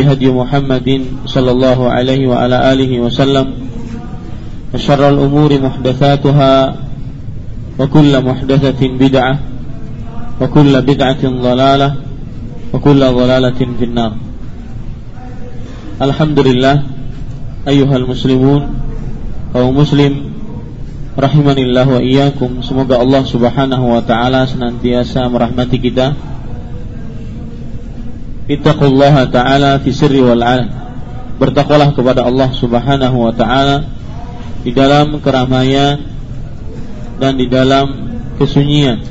هدي محمد صلى الله عليه وعلى آله وسلم وشر الأمور محدثاتها وكل محدثة بدعة وكل بدعة ضلالة وكل ضلالة في النار الحمد لله أيها المسلمون أو مسلم Rahimanillah wa iyyakum Semoga Allah subhanahu wa ta'ala Senantiasa merahmati kita Ittaqullaha ta'ala fi sirri wal alam. Bertakwalah kepada Allah subhanahu wa ta'ala Di dalam keramaian Dan di dalam kesunyian.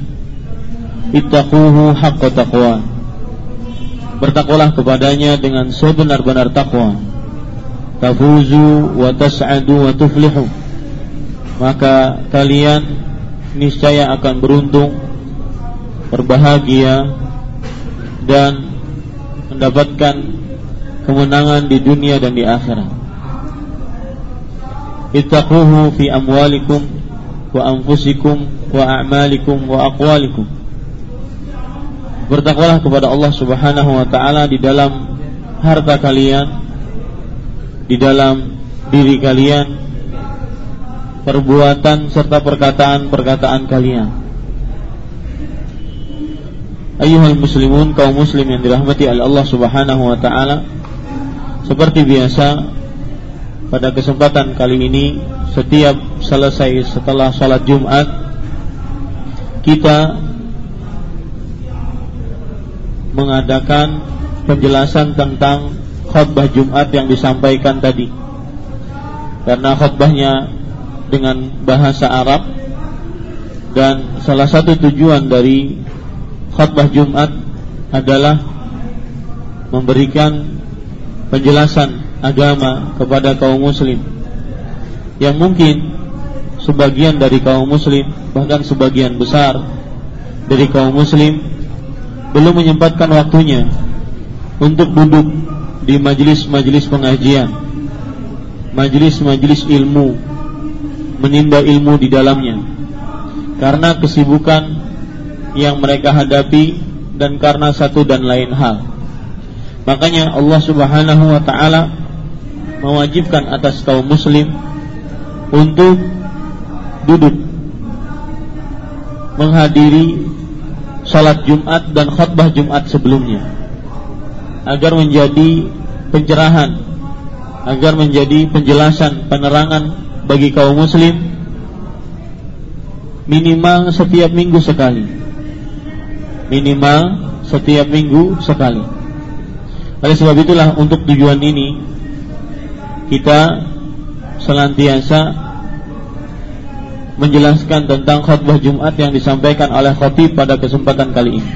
Ittaquhu haqqa taqwa. Bertakwalah kepadanya dengan sebenar-benar takwa Tafuzu wa tas'adu wa tuflihu. Maka kalian niscaya akan beruntung Berbahagia Dan mendapatkan kemenangan di dunia dan di akhirat. Ittaquhu fi amwalikum wa anfusikum wa a'malikum wa aqwalikum. Bertakwalah kepada Allah Subhanahu wa taala di dalam harta kalian, di dalam diri kalian, perbuatan serta perkataan-perkataan kalian. Ayuhal muslimun kaum muslim yang dirahmati oleh Allah Subhanahu wa taala. Seperti biasa pada kesempatan kali ini setiap selesai setelah salat Jumat kita mengadakan penjelasan tentang khutbah Jumat yang disampaikan tadi. Karena khutbahnya dengan bahasa Arab dan salah satu tujuan dari khutbah Jumat adalah memberikan penjelasan agama kepada kaum muslim. Yang mungkin sebagian dari kaum muslim bahkan sebagian besar dari kaum muslim belum menyempatkan waktunya untuk duduk di majelis-majelis pengajian majelis-majelis ilmu menimba ilmu di dalamnya. Karena kesibukan yang mereka hadapi dan karena satu dan lain hal. Makanya Allah Subhanahu wa taala mewajibkan atas kaum muslim untuk duduk menghadiri salat Jumat dan khutbah Jumat sebelumnya agar menjadi pencerahan agar menjadi penjelasan penerangan bagi kaum muslim minimal setiap minggu sekali minimal setiap minggu sekali. Oleh sebab itulah untuk tujuan ini kita senantiasa menjelaskan tentang khutbah Jumat yang disampaikan oleh khatib pada kesempatan kali ini.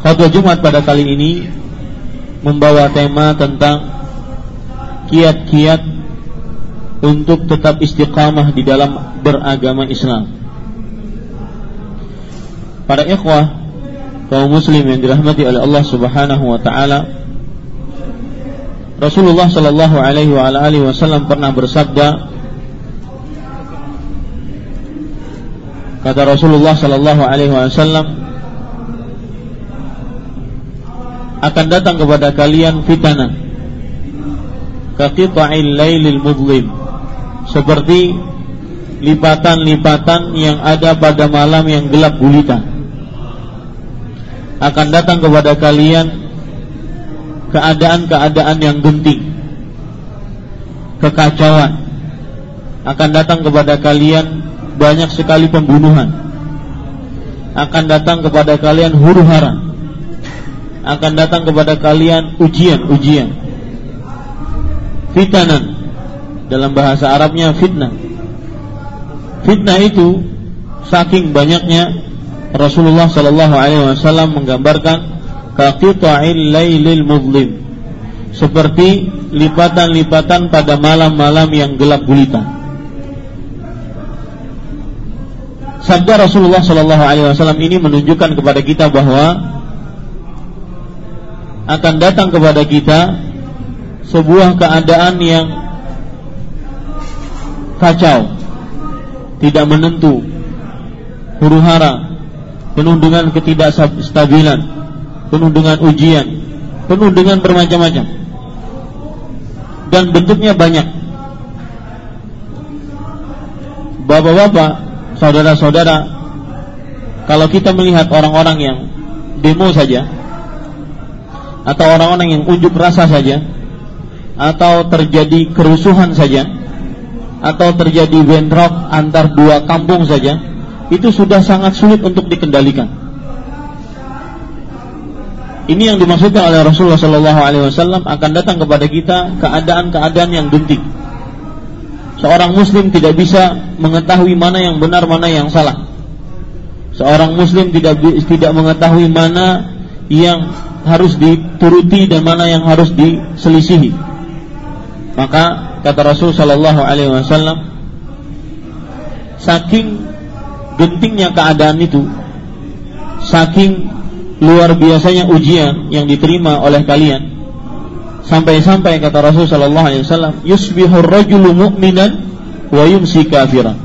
Khutbah Jumat pada kali ini membawa tema tentang kiat-kiat untuk tetap istiqamah di dalam beragama Islam para ikhwah kaum muslim yang dirahmati oleh Allah Subhanahu wa taala Rasulullah sallallahu alaihi wa alihi wasallam pernah bersabda kata Rasulullah sallallahu alaihi wasallam akan datang kepada kalian fitnah kaqita'il lailil mudlim seperti lipatan-lipatan yang ada pada malam yang gelap gulita akan datang kepada kalian keadaan-keadaan yang genting, kekacauan. Akan datang kepada kalian banyak sekali pembunuhan. Akan datang kepada kalian huru hara. Akan datang kepada kalian ujian-ujian. Fitanan dalam bahasa Arabnya fitnah. Fitnah itu saking banyaknya Rasulullah Shallallahu Alaihi Wasallam menggambarkan kaqita'il lailil mudlim seperti lipatan-lipatan pada malam-malam yang gelap gulita. Sabda Rasulullah Shallallahu Alaihi Wasallam ini menunjukkan kepada kita bahwa akan datang kepada kita sebuah keadaan yang kacau, tidak menentu, huru hara, penuh dengan ketidakstabilan, penuh dengan ujian, penuh dengan bermacam-macam dan bentuknya banyak. Bapak-bapak, saudara-saudara, kalau kita melihat orang-orang yang demo saja atau orang-orang yang unjuk rasa saja atau terjadi kerusuhan saja atau terjadi bentrok antar dua kampung saja itu sudah sangat sulit untuk dikendalikan ini yang dimaksudkan oleh Rasulullah Shallallahu Alaihi Wasallam akan datang kepada kita keadaan-keadaan yang genting. Seorang Muslim tidak bisa mengetahui mana yang benar, mana yang salah. Seorang Muslim tidak tidak mengetahui mana yang harus dituruti dan mana yang harus diselisihi. Maka kata Rasul Shallallahu Alaihi Wasallam, saking gentingnya keadaan itu, saking luar biasanya ujian yang diterima oleh kalian. Sampai-sampai kata Rasul sallallahu alaihi wasallam yusbihu rajulu mu'minan wa yumsi kafiran.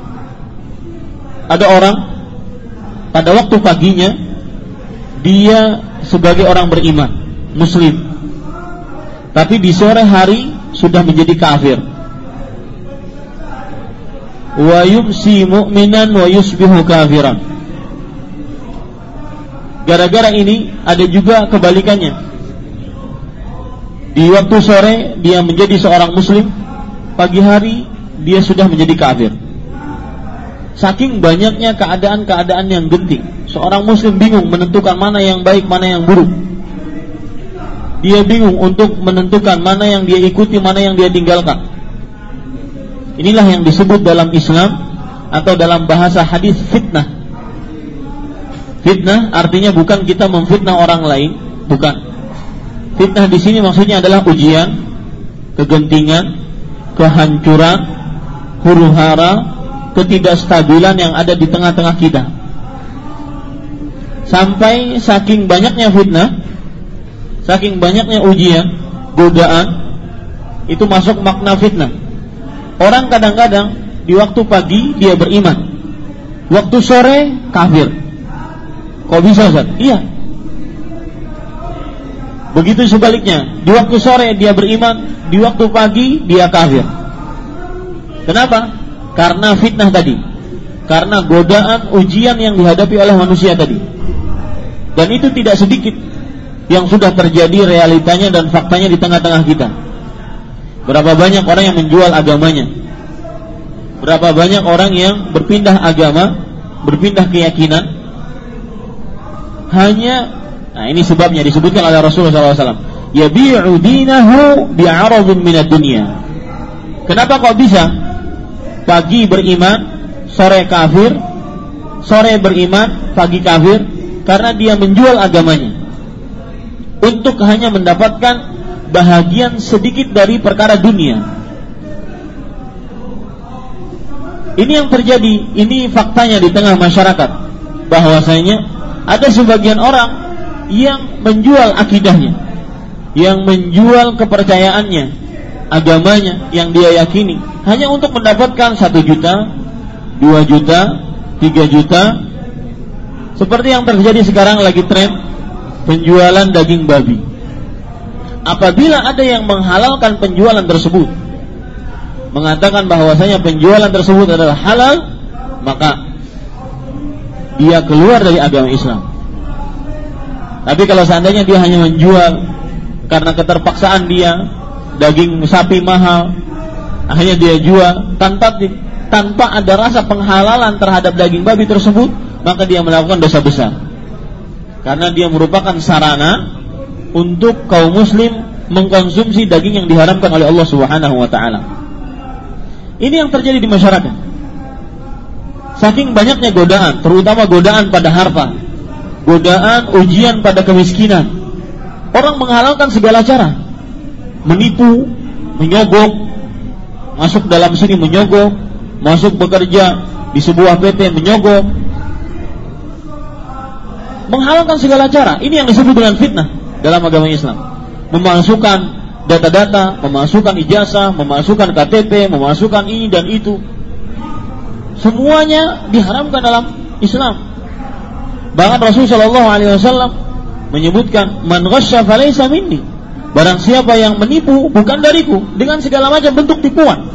Ada orang pada waktu paginya dia sebagai orang beriman muslim. Tapi di sore hari sudah menjadi kafir wa yumsi mu'minan wa yusbihu kafiran Gara-gara ini ada juga kebalikannya. Di waktu sore dia menjadi seorang muslim, pagi hari dia sudah menjadi kafir. Saking banyaknya keadaan-keadaan yang genting, seorang muslim bingung menentukan mana yang baik, mana yang buruk. Dia bingung untuk menentukan mana yang dia ikuti, mana yang dia tinggalkan. Inilah yang disebut dalam Islam atau dalam bahasa hadis fitnah Fitnah artinya bukan kita memfitnah orang lain, bukan. Fitnah di sini maksudnya adalah ujian, kegentingan, kehancuran, huru hara, ketidakstabilan yang ada di tengah-tengah kita. Sampai saking banyaknya fitnah, saking banyaknya ujian, godaan, itu masuk makna fitnah. Orang kadang-kadang di waktu pagi dia beriman, waktu sore kafir. Kok bisa Ustaz? Iya. Begitu sebaliknya, di waktu sore dia beriman, di waktu pagi dia kafir. Kenapa? Karena fitnah tadi. Karena godaan ujian yang dihadapi oleh manusia tadi. Dan itu tidak sedikit yang sudah terjadi realitanya dan faktanya di tengah-tengah kita. Berapa banyak orang yang menjual agamanya? Berapa banyak orang yang berpindah agama, berpindah keyakinan? Hanya nah ini sebabnya disebutkan oleh Rasulullah SAW yabi'u dinahu bi'aradun minad dunia kenapa kok bisa? Pagi beriman sore kafir sore beriman pagi kafir karena dia menjual agamanya. Untuk hanya mendapatkan bahagian sedikit dari perkara dunia ini yang terjadi ini faktanya di tengah masyarakat bahwasanya ada sebagian orang yang menjual akidahnya, yang menjual kepercayaannya, agamanya yang dia yakini hanya untuk mendapatkan satu juta, dua juta, tiga juta. Seperti yang terjadi sekarang lagi tren penjualan daging babi. Apabila ada yang menghalalkan penjualan tersebut, mengatakan bahwasanya penjualan tersebut adalah halal, maka dia keluar dari agama Islam. Tapi kalau seandainya dia hanya menjual karena keterpaksaan dia daging sapi mahal, akhirnya dia jual tanpa tanpa ada rasa penghalalan terhadap daging babi tersebut, maka dia melakukan dosa besar. Karena dia merupakan sarana untuk kaum muslim mengkonsumsi daging yang diharamkan oleh Allah Subhanahu wa taala. Ini yang terjadi di masyarakat. Saking banyaknya godaan, terutama godaan pada harta, godaan ujian pada kemiskinan. Orang menghalalkan segala cara, menipu, menyogok, masuk dalam sini menyogok, masuk bekerja di sebuah PT menyogok, menghalalkan segala cara. Ini yang disebut dengan fitnah dalam agama Islam. Memasukkan data-data, memasukkan ijazah, memasukkan KTP, memasukkan ini dan itu semuanya diharamkan dalam Islam. Bahkan Rasulullah Shallallahu Alaihi Wasallam menyebutkan man ghasya minni. Barang siapa yang menipu bukan dariku dengan segala macam bentuk tipuan.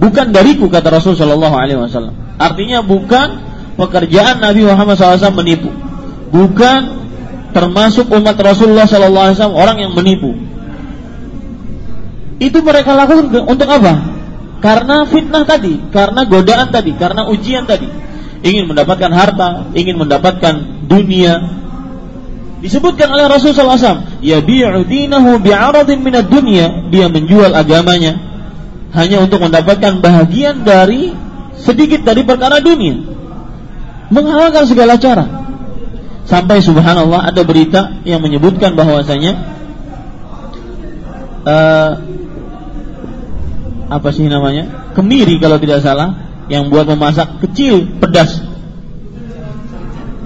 Bukan dariku kata Rasul Shallallahu Alaihi Wasallam. Artinya bukan pekerjaan Nabi Muhammad SAW menipu. Bukan termasuk umat Rasulullah Shallallahu Alaihi Wasallam orang yang menipu. Itu mereka lakukan untuk apa? Karena fitnah tadi, karena godaan tadi, karena ujian tadi. Ingin mendapatkan harta, ingin mendapatkan dunia, Disebutkan oleh Rasulullah SAW, ya bi'udinahu bi'aradin minad dunia, dia menjual agamanya hanya untuk mendapatkan bahagian dari sedikit dari perkara dunia. Menghalalkan segala cara. Sampai subhanallah ada berita yang menyebutkan bahwasanya uh, apa sih namanya? Kemiri kalau tidak salah yang buat memasak kecil pedas.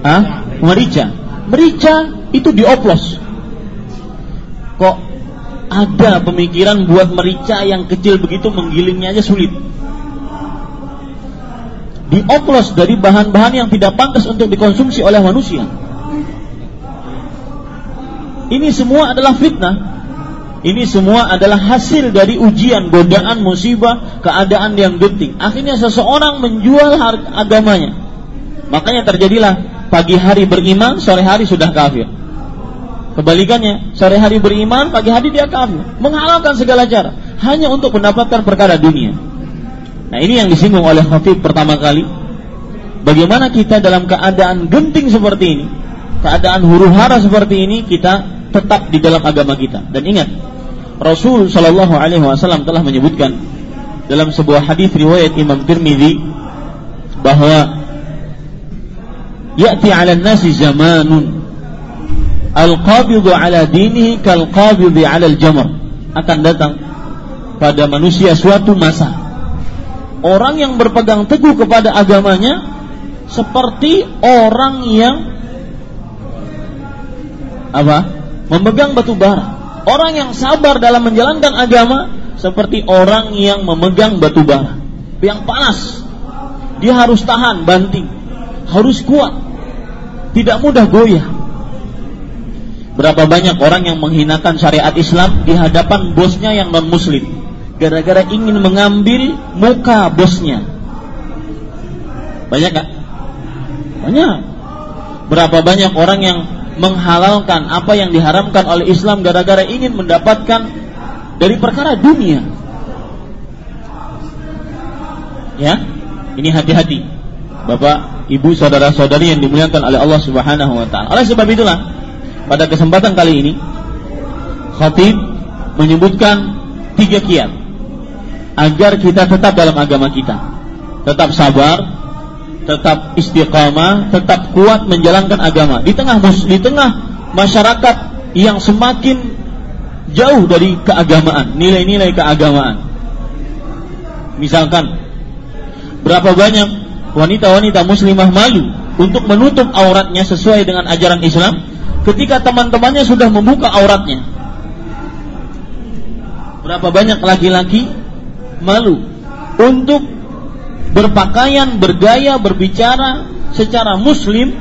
Ah, merica. Merica itu dioplos. Kok ada pemikiran buat merica yang kecil begitu menggilingnya aja sulit. Dioplos dari bahan-bahan yang tidak pantas untuk dikonsumsi oleh manusia. Ini semua adalah fitnah. Ini semua adalah hasil dari ujian, godaan, musibah, keadaan yang genting. Akhirnya seseorang menjual agamanya. Makanya terjadilah pagi hari beriman, sore hari sudah kafir. Kebalikannya, sore hari beriman, pagi hari dia kafir, menghalalkan segala cara hanya untuk mendapatkan perkara dunia. Nah, ini yang disinggung oleh Khatib pertama kali. Bagaimana kita dalam keadaan genting seperti ini, keadaan huru hara seperti ini, kita tetap di dalam agama kita. Dan ingat, Rasul Shallallahu Alaihi Wasallam telah menyebutkan dalam sebuah hadis riwayat Imam Tirmidzi bahwa ya'ti 'ala nasi zamanun Al-qabidu ala dinihi kal qabidi ala al-jamr akan datang pada manusia suatu masa. Orang yang berpegang teguh kepada agamanya seperti orang yang apa? Memegang batu bara. Orang yang sabar dalam menjalankan agama seperti orang yang memegang batu bara yang panas. Dia harus tahan banting, harus kuat. Tidak mudah goyah. Berapa banyak orang yang menghinakan syariat Islam di hadapan bosnya yang non muslim gara-gara ingin mengambil muka bosnya. Banyak gak? Banyak. Berapa banyak orang yang menghalalkan apa yang diharamkan oleh Islam gara-gara ingin mendapatkan dari perkara dunia. Ya, ini hati-hati. Bapak, Ibu, saudara-saudari yang dimuliakan oleh Allah Subhanahu wa taala. Oleh sebab itulah pada kesempatan kali ini Khatib menyebutkan tiga kiat agar kita tetap dalam agama kita tetap sabar tetap istiqamah tetap kuat menjalankan agama di tengah di tengah masyarakat yang semakin jauh dari keagamaan nilai-nilai keagamaan misalkan berapa banyak wanita-wanita muslimah malu untuk menutup auratnya sesuai dengan ajaran Islam ketika teman-temannya sudah membuka auratnya. Berapa banyak laki-laki malu untuk berpakaian, bergaya, berbicara secara muslim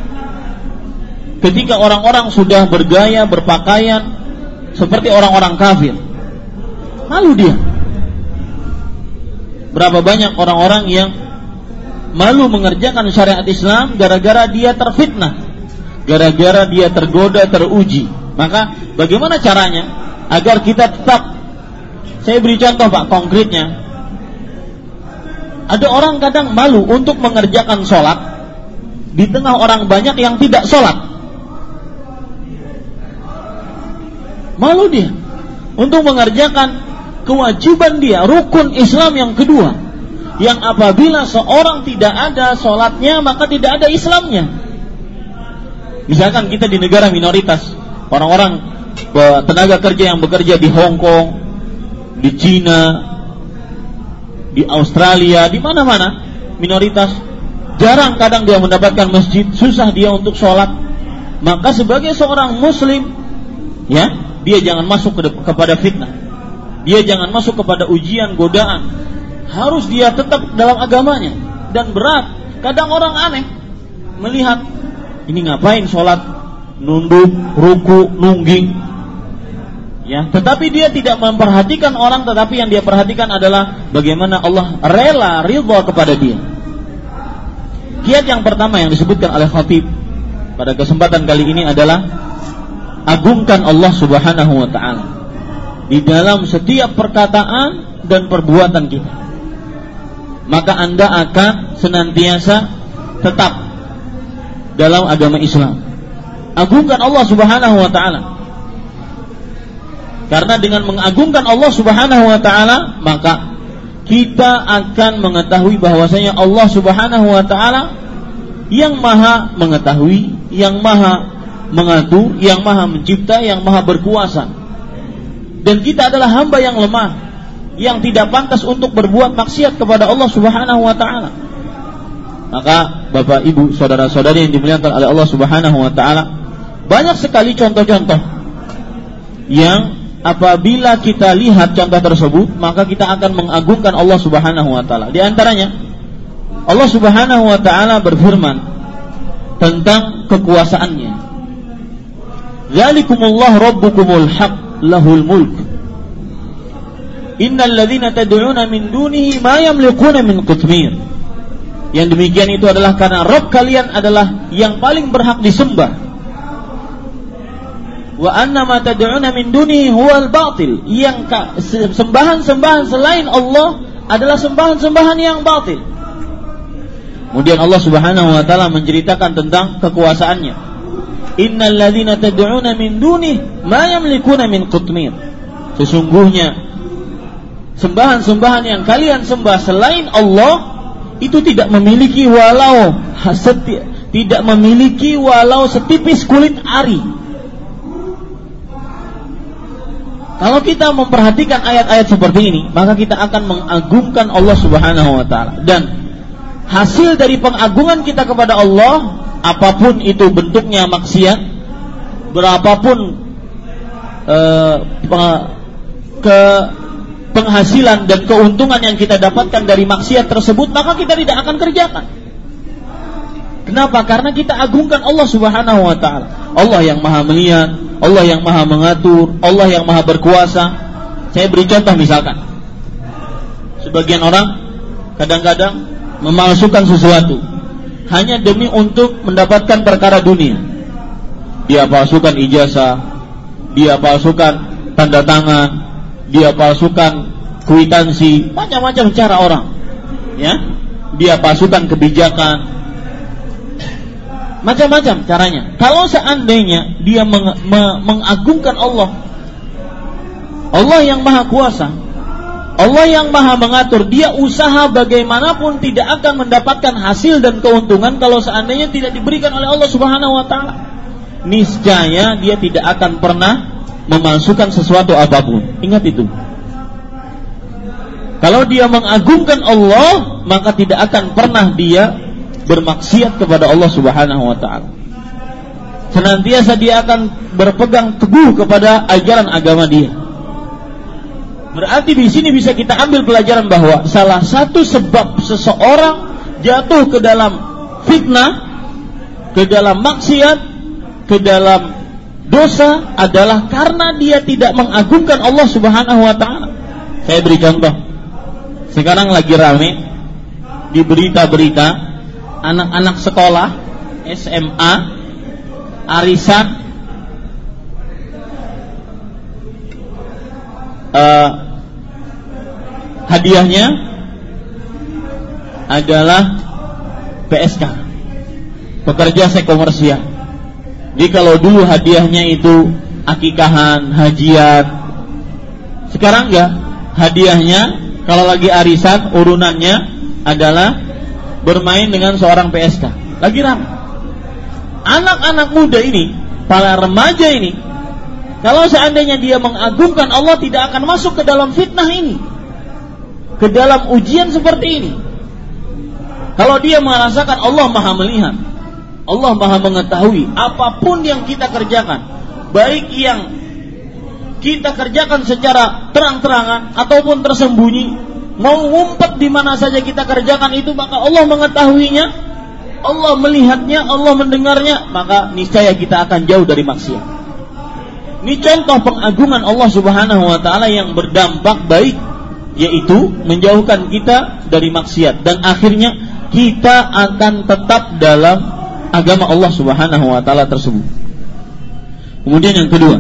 ketika orang-orang sudah bergaya, berpakaian seperti orang-orang kafir. Malu dia. Berapa banyak orang-orang yang malu mengerjakan syariat Islam gara-gara dia terfitnah gara-gara dia tergoda, teruji. Maka bagaimana caranya agar kita tetap saya beri contoh Pak konkretnya. Ada orang kadang malu untuk mengerjakan sholat di tengah orang banyak yang tidak sholat. Malu dia untuk mengerjakan kewajiban dia, rukun Islam yang kedua. Yang apabila seorang tidak ada sholatnya maka tidak ada Islamnya. Misalkan kita di negara minoritas, orang-orang tenaga kerja yang bekerja di Hong Kong, di Cina, di Australia, di mana-mana minoritas, jarang kadang dia mendapatkan masjid, susah dia untuk sholat. Maka sebagai seorang Muslim, ya, dia jangan masuk ke kepada fitnah. Dia jangan masuk kepada ujian, godaan. Harus dia tetap dalam agamanya dan berat. Kadang orang aneh melihat ini ngapain sholat nunduk, ruku, nungging. Ya, tetapi dia tidak memperhatikan orang tetapi yang dia perhatikan adalah bagaimana Allah rela ridha kepada dia. Kiat yang pertama yang disebutkan oleh khatib pada kesempatan kali ini adalah agungkan Allah Subhanahu wa taala di dalam setiap perkataan dan perbuatan kita. Maka Anda akan senantiasa tetap dalam agama Islam. Agungkan Allah Subhanahu wa taala. Karena dengan mengagungkan Allah Subhanahu wa taala, maka kita akan mengetahui bahwasanya Allah Subhanahu wa taala yang maha mengetahui, yang maha mengatur, yang maha mencipta, yang maha berkuasa. Dan kita adalah hamba yang lemah, yang tidak pantas untuk berbuat maksiat kepada Allah Subhanahu wa taala. Maka Bapak Ibu, saudara-saudari yang dimuliakan oleh Allah Subhanahu wa taala, banyak sekali contoh-contoh yang apabila kita lihat contoh tersebut, maka kita akan mengagungkan Allah Subhanahu wa taala. Di antaranya Allah Subhanahu wa taala berfirman tentang kekuasaannya. Zalikumullah rabbukumul haq lahul mulk. Innal ladzina tad'una min dunihi ma yamliquna min qitmir. Yang demikian itu adalah karena Rob kalian adalah yang paling berhak disembah wa anna ma tad'una min dunihi huwal batil. Yang sembahan-sembahan selain Allah adalah sembahan-sembahan yang batil. Kemudian Allah Subhanahu wa taala menceritakan tentang kekuasaannya. Innal ladzina tad'una min dunihi ma yamlikuna min qutmir. Sesungguhnya sembahan-sembahan yang kalian sembah selain Allah itu tidak memiliki walau tidak memiliki walau setipis kulit ari Kalau kita memperhatikan ayat-ayat seperti ini, maka kita akan mengagungkan Allah Subhanahu wa taala. Dan hasil dari pengagungan kita kepada Allah, apa pun itu bentuknya maksiat, berapapun uh, ke penghasilan dan keuntungan yang kita dapatkan dari maksiat tersebut, maka kita tidak akan kerjakan. Kenapa? Karena kita agungkan Allah Subhanahu wa taala. Allah yang Maha melihat, Allah yang maha mengatur, Allah yang maha berkuasa. Saya beri contoh misalkan. Sebagian orang kadang-kadang memalsukan sesuatu hanya demi untuk mendapatkan perkara dunia. Dia palsukan ijazah, dia palsukan tanda tangan, dia palsukan kuitansi, macam-macam cara orang. Ya, dia palsukan kebijakan, Macam-macam caranya. Kalau seandainya dia meng, me, mengagungkan Allah, Allah yang maha kuasa, Allah yang maha mengatur, dia usaha bagaimanapun tidak akan mendapatkan hasil dan keuntungan kalau seandainya tidak diberikan oleh Allah Subhanahu wa taala. Niscaya dia tidak akan pernah memasukkan sesuatu apa pun. Ingat itu. Kalau dia mengagungkan Allah, maka tidak akan pernah dia bermaksiat kepada Allah Subhanahu wa taala. Senantiasa dia akan berpegang teguh kepada ajaran agama dia. Berarti di sini bisa kita ambil pelajaran bahwa salah satu sebab seseorang jatuh ke dalam fitnah, ke dalam maksiat, ke dalam dosa adalah karena dia tidak mengagungkan Allah Subhanahu wa taala. Saya beri contoh. Sekarang lagi rame di berita-berita anak-anak sekolah SMA arisan uh, hadiahnya adalah PSK pekerja sekomersial jadi kalau dulu hadiahnya itu akikahan, hajian sekarang enggak. Hadiahnya kalau lagi arisan urunannya adalah bermain dengan seorang PSK. Lagi ramai. Anak-anak muda ini, para remaja ini, kalau seandainya dia mengagungkan Allah tidak akan masuk ke dalam fitnah ini. Ke dalam ujian seperti ini. Kalau dia merasakan Allah maha melihat. Allah maha mengetahui apa pun yang kita kerjakan. Baik yang kita kerjakan secara terang-terangan ataupun tersembunyi mau ngumpet di mana saja kita kerjakan itu maka Allah mengetahuinya Allah melihatnya, Allah mendengarnya, maka niscaya kita akan jauh dari maksiat. Ini contoh pengagungan Allah Subhanahu wa taala yang berdampak baik yaitu menjauhkan kita dari maksiat dan akhirnya kita akan tetap dalam agama Allah Subhanahu wa taala tersebut. Kemudian yang kedua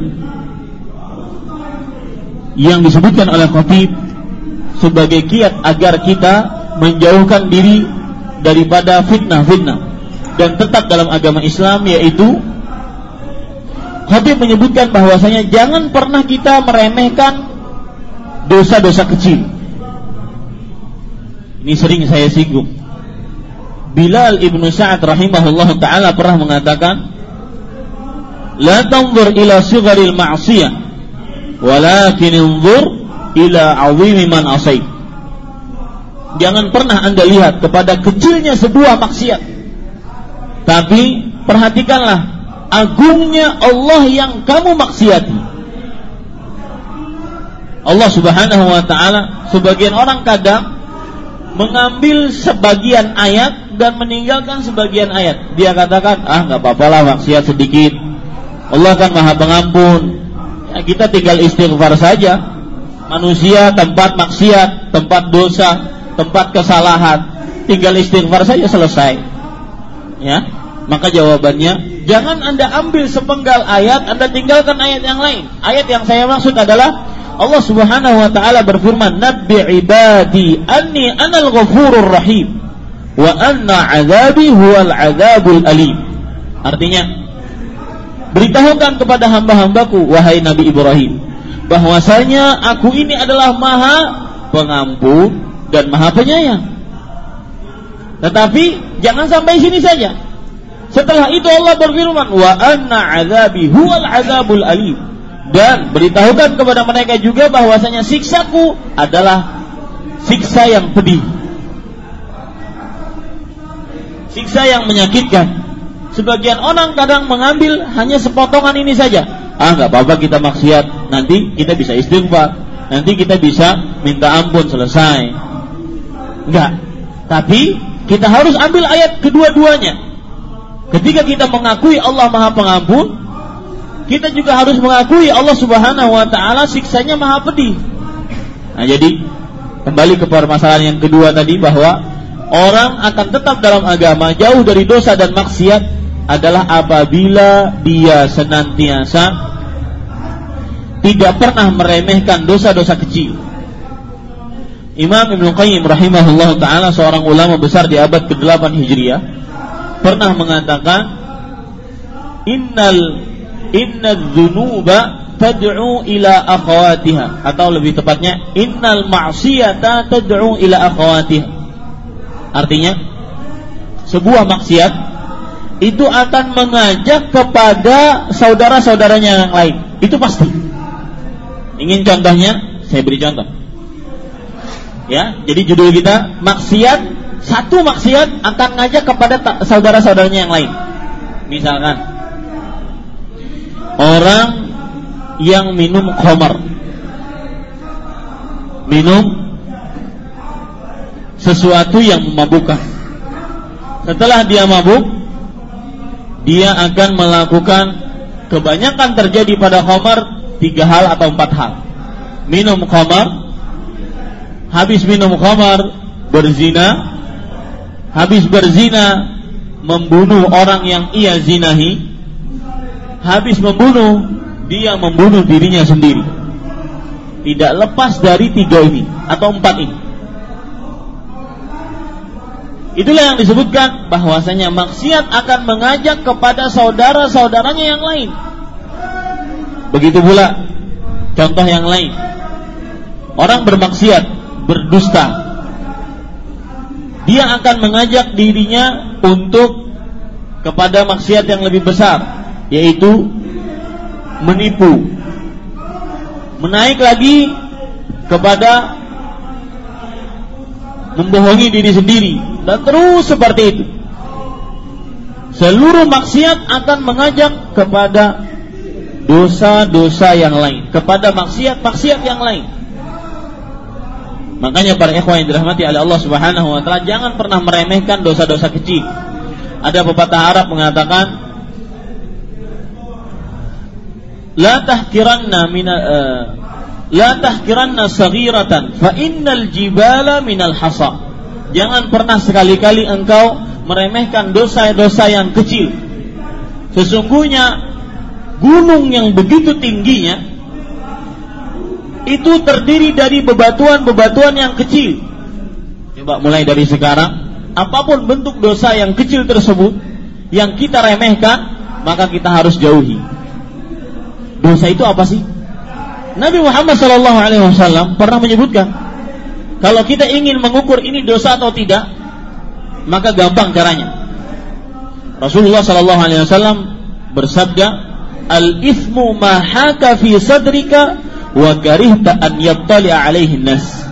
yang disebutkan oleh Khatib sebagai kiat agar kita menjauhkan diri daripada fitnah-fitnah dan tetap dalam agama Islam yaitu Habib menyebutkan bahwasanya jangan pernah kita meremehkan dosa-dosa kecil. Ini sering saya singgung. Bilal ibnu Sa'ad rahimahullah taala pernah mengatakan, "La tanzur ila sigharil ma'siyah, walakin inzur ila 'azimi man asai." Jangan pernah Anda lihat kepada kecilnya sebuah maksiat. Tapi perhatikanlah agungnya Allah yang kamu maksiati. Allah Subhanahu wa taala sebagian orang kadang mengambil sebagian ayat dan meninggalkan sebagian ayat. Dia katakan, "Ah, nggak apa-apa lah maksiat sedikit. Allah kan Maha Pengampun. Ya, kita tinggal istighfar saja. Manusia tempat maksiat, tempat dosa, tempat kesalahan, tinggal istighfar saja selesai. Ya, maka jawabannya jangan anda ambil sepenggal ayat, anda tinggalkan ayat yang lain. Ayat yang saya maksud adalah Allah Subhanahu wa taala berfirman, "Nabbi ibadi anni anal ghafurur rahim wa anna 'adzabi huwal 'adzabul alim." Artinya, beritahukan kepada hamba-hambaku wahai Nabi Ibrahim bahwasanya aku ini adalah Maha Pengampun dan Maha Penyayang. Tetapi jangan sampai sini saja. Setelah itu Allah berfirman, "Wa anna 'adzabi huwal 'adzabul alim." Dan beritahukan kepada mereka juga bahwasanya siksaku adalah siksa yang pedih. Siksa yang menyakitkan. Sebagian orang kadang mengambil hanya sepotongan ini saja. Ah, nggak apa-apa kita maksiat, nanti kita bisa istighfar, nanti kita bisa minta ampun selesai. Enggak. Tapi kita harus ambil ayat kedua-duanya. Ketika kita mengakui Allah Maha Pengampun, kita juga harus mengakui Allah Subhanahu wa taala siksanya Maha Pedih. Nah, jadi kembali ke permasalahan yang kedua tadi bahwa orang akan tetap dalam agama jauh dari dosa dan maksiat adalah apabila dia senantiasa tidak pernah meremehkan dosa-dosa kecil. Imam Ibn Qayyim rahimahullah taala seorang ulama besar di abad ke-8 Hijriah pernah mengatakan innal innal dzunuba tad'u ila akhawatiha. Atau lebih tepatnya innal ma'siyata tad'u ila akhawatiha. Artinya sebuah maksiat itu akan mengajak kepada saudara-saudaranya yang lain. Itu pasti ingin contohnya saya beri contoh Ya, jadi judul kita maksiat satu maksiat akan ngajak kepada saudara-saudaranya yang lain. Misalkan orang yang minum khamar minum sesuatu yang memabukkan. Setelah dia mabuk, dia akan melakukan kebanyakan terjadi pada khamar tiga hal atau empat hal. Minum khamar, habis minum khamar berzina habis berzina membunuh orang yang ia zinahi habis membunuh dia membunuh dirinya sendiri tidak lepas dari tiga ini atau empat ini Itulah yang disebutkan bahwasanya maksiat akan mengajak kepada saudara-saudaranya yang lain. Begitu pula contoh yang lain. Orang bermaksiat berdusta. Dia akan mengajak dirinya untuk kepada maksiat yang lebih besar, yaitu menipu. Menaik lagi kepada membohongi diri sendiri dan terus seperti itu. Seluruh maksiat akan mengajak kepada dosa-dosa yang lain, kepada maksiat-maksiat yang lain. Makanya para ikhwan yang dirahmati oleh Allah Subhanahu wa taala jangan pernah meremehkan dosa-dosa kecil. Ada pepatah Arab mengatakan La tahkiranna min uh, La tahkiranna saghiratan fa innal jibala minal hasa. Jangan pernah sekali-kali engkau meremehkan dosa-dosa yang kecil. Sesungguhnya gunung yang begitu tingginya itu terdiri dari bebatuan-bebatuan yang kecil. Coba mulai dari sekarang, apa pun bentuk dosa yang kecil tersebut yang kita remehkan, maka kita harus jauhi. Dosa itu apa sih? Nabi Muhammad Wasallam pernah menyebutkan, kalau kita ingin mengukur ini dosa atau tidak, maka gampang caranya. Rasulullah Wasallam bersabda, al ismu mahaka fi sadrika wa karihta an yattali alaihi nas.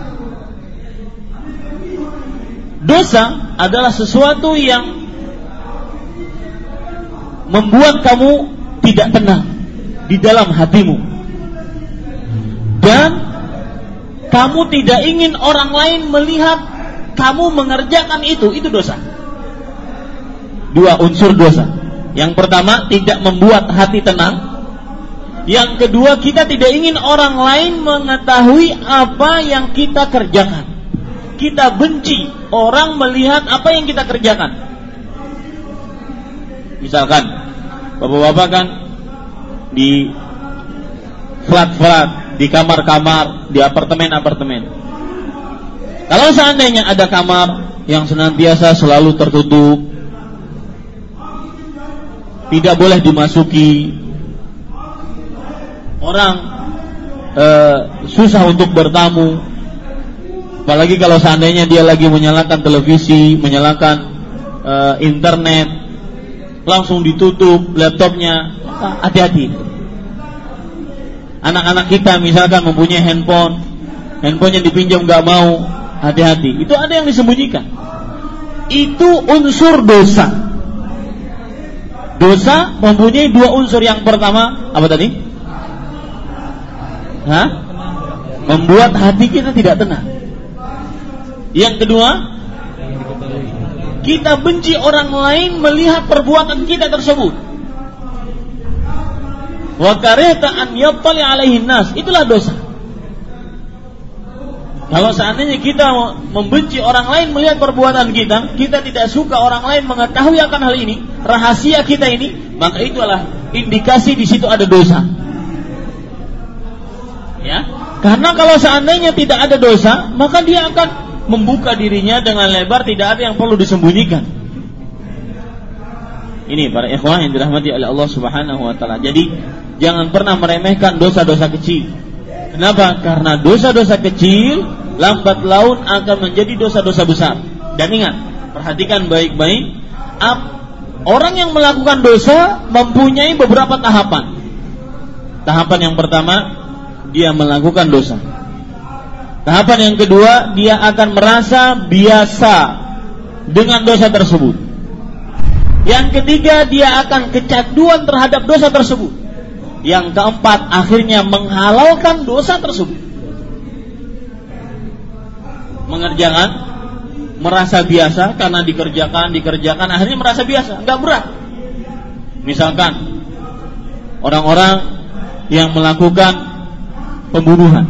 Dosa adalah sesuatu yang membuat kamu tidak tenang di dalam hatimu dan kamu tidak ingin orang lain melihat kamu mengerjakan itu, itu dosa. Dua unsur dosa. Yang pertama, tidak membuat hati tenang. Yang kedua, kita tidak ingin orang lain mengetahui apa yang kita kerjakan. Kita benci orang melihat apa yang kita kerjakan. Misalkan, bapak-bapak kan di flat-flat di kamar-kamar, di apartemen-apartemen. Kalau seandainya ada kamar yang senantiasa selalu tertutup, tidak boleh dimasuki, orang e, susah untuk bertamu, apalagi kalau seandainya dia lagi menyalakan televisi, menyalakan e, internet, langsung ditutup laptopnya, hati-hati anak-anak kita misalkan mempunyai handphone, handphonenya dipinjam nggak mau, hati-hati. Itu ada yang disembunyikan. Itu unsur dosa. Dosa mempunyai dua unsur. Yang pertama apa tadi? Hah? Membuat hati kita tidak tenang. Yang kedua, kita benci orang lain melihat perbuatan kita tersebut wa an itulah dosa kalau seandainya kita membenci orang lain melihat perbuatan kita, kita tidak suka orang lain mengetahui akan hal ini, rahasia kita ini, maka itulah indikasi di situ ada dosa. Ya, karena kalau seandainya tidak ada dosa, maka dia akan membuka dirinya dengan lebar, tidak ada yang perlu disembunyikan. Ini para ikhwan yang dirahmati oleh Allah Subhanahu wa taala. Jadi jangan pernah meremehkan dosa-dosa kecil. Kenapa? Karena dosa-dosa kecil lambat laun akan menjadi dosa-dosa besar. Dan ingat, perhatikan baik-baik, orang yang melakukan dosa mempunyai beberapa tahapan. Tahapan yang pertama, dia melakukan dosa. Tahapan yang kedua, dia akan merasa biasa dengan dosa tersebut. Yang ketiga, dia akan kecanduan terhadap dosa tersebut. Yang keempat, akhirnya menghalalkan dosa tersebut. Mengerjakan, merasa biasa karena dikerjakan, dikerjakan, akhirnya merasa biasa, nggak berat. Misalkan orang-orang yang melakukan pembunuhan.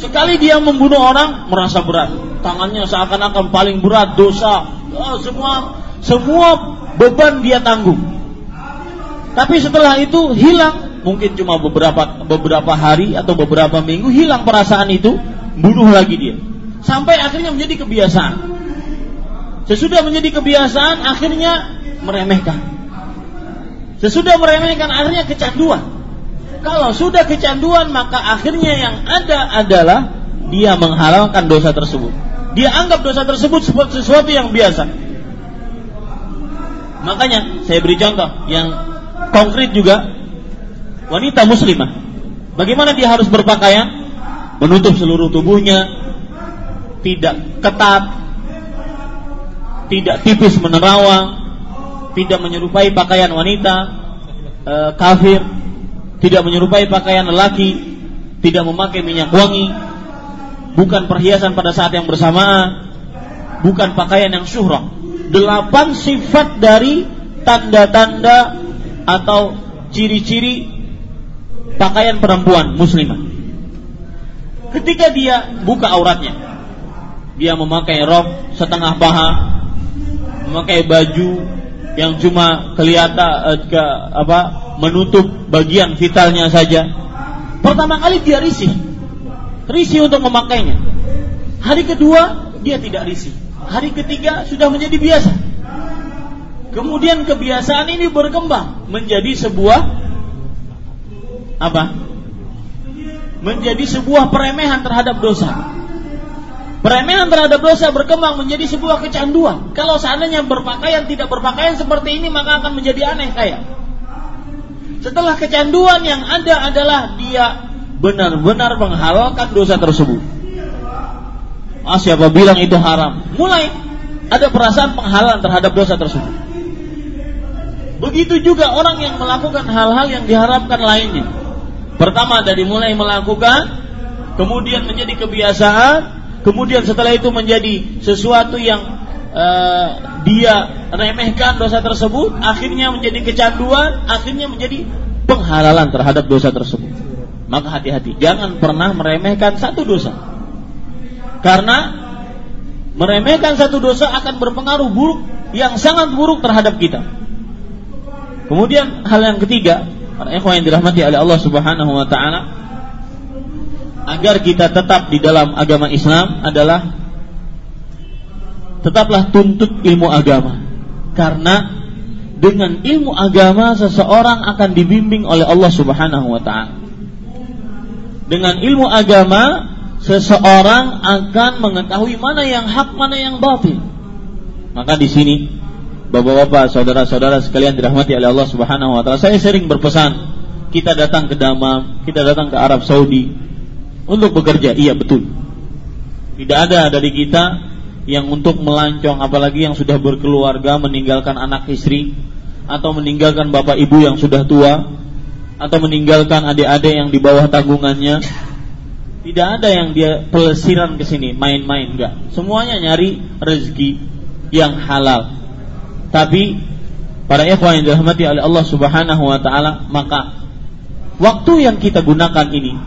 Sekali dia membunuh orang merasa berat, tangannya seakan-akan paling berat dosa, oh, semua semua beban dia tanggung. Tapi setelah itu hilang, mungkin cuma beberapa beberapa hari atau beberapa minggu hilang perasaan itu, bunuh lagi dia. Sampai akhirnya menjadi kebiasaan. Sesudah menjadi kebiasaan, akhirnya meremehkan. Sesudah meremehkan, akhirnya kecanduan. Kalau sudah kecanduan, maka akhirnya yang ada adalah dia menghalalkan dosa tersebut. Dia anggap dosa tersebut sebagai sesuatu yang biasa. Makanya saya beri contoh yang konkret juga wanita muslimah. Bagaimana dia harus berpakaian? Menutup seluruh tubuhnya, tidak ketat, tidak tipis menerawang, tidak menyerupai pakaian wanita e, kafir, tidak menyerupai pakaian lelaki, tidak memakai minyak wangi, bukan perhiasan pada saat yang bersamaan, bukan pakaian yang syuhrah. delapan sifat dari tanda-tanda atau ciri-ciri pakaian perempuan muslimah. Ketika dia buka auratnya, dia memakai rok setengah paha, memakai baju yang cuma kelihatan eh, ke apa menutup bagian vitalnya saja. Pertama kali dia risih, risih untuk memakainya. Hari kedua dia tidak risih. Hari ketiga sudah menjadi biasa. Kemudian kebiasaan ini berkembang menjadi sebuah apa? Menjadi sebuah peremehan terhadap dosa. Peremehan terhadap dosa berkembang menjadi sebuah kecanduan. Kalau seandainya berpakaian tidak berpakaian seperti ini maka akan menjadi aneh kayak. Setelah kecanduan yang ada adalah dia benar-benar menghalalkan dosa tersebut. Ah, siapa bilang itu haram? Mulai ada perasaan penghalang terhadap dosa tersebut. Begitu juga orang yang melakukan hal-hal yang diharapkan lainnya. Pertama dari mulai melakukan, kemudian menjadi kebiasaan, kemudian setelah itu menjadi sesuatu yang uh, dia remehkan dosa tersebut, akhirnya menjadi kecanduan, akhirnya menjadi penghalalan terhadap dosa tersebut. Maka hati-hati, jangan pernah meremehkan satu dosa. Karena meremehkan satu dosa akan berpengaruh buruk yang sangat buruk terhadap kita. Kemudian hal yang ketiga, para ikhwan yang dirahmati oleh Allah Subhanahu wa taala, agar kita tetap di dalam agama Islam adalah tetaplah tuntut ilmu agama. Karena dengan ilmu agama seseorang akan dibimbing oleh Allah Subhanahu wa taala. Dengan ilmu agama seseorang akan mengetahui mana yang hak, mana yang batil. Maka di sini Bapak-bapak, saudara-saudara sekalian dirahmati oleh Allah Subhanahu wa taala. Saya sering berpesan, kita datang ke Damam, kita datang ke Arab Saudi untuk bekerja. Iya, betul. Tidak ada dari kita yang untuk melancong apalagi yang sudah berkeluarga meninggalkan anak istri atau meninggalkan bapak ibu yang sudah tua atau meninggalkan adik-adik yang di bawah tanggungannya tidak ada yang dia pelesiran ke sini main-main enggak semuanya nyari rezeki yang halal tapi para ikhwan yang dirahmati oleh Allah Subhanahu wa taala, maka waktu yang kita gunakan ini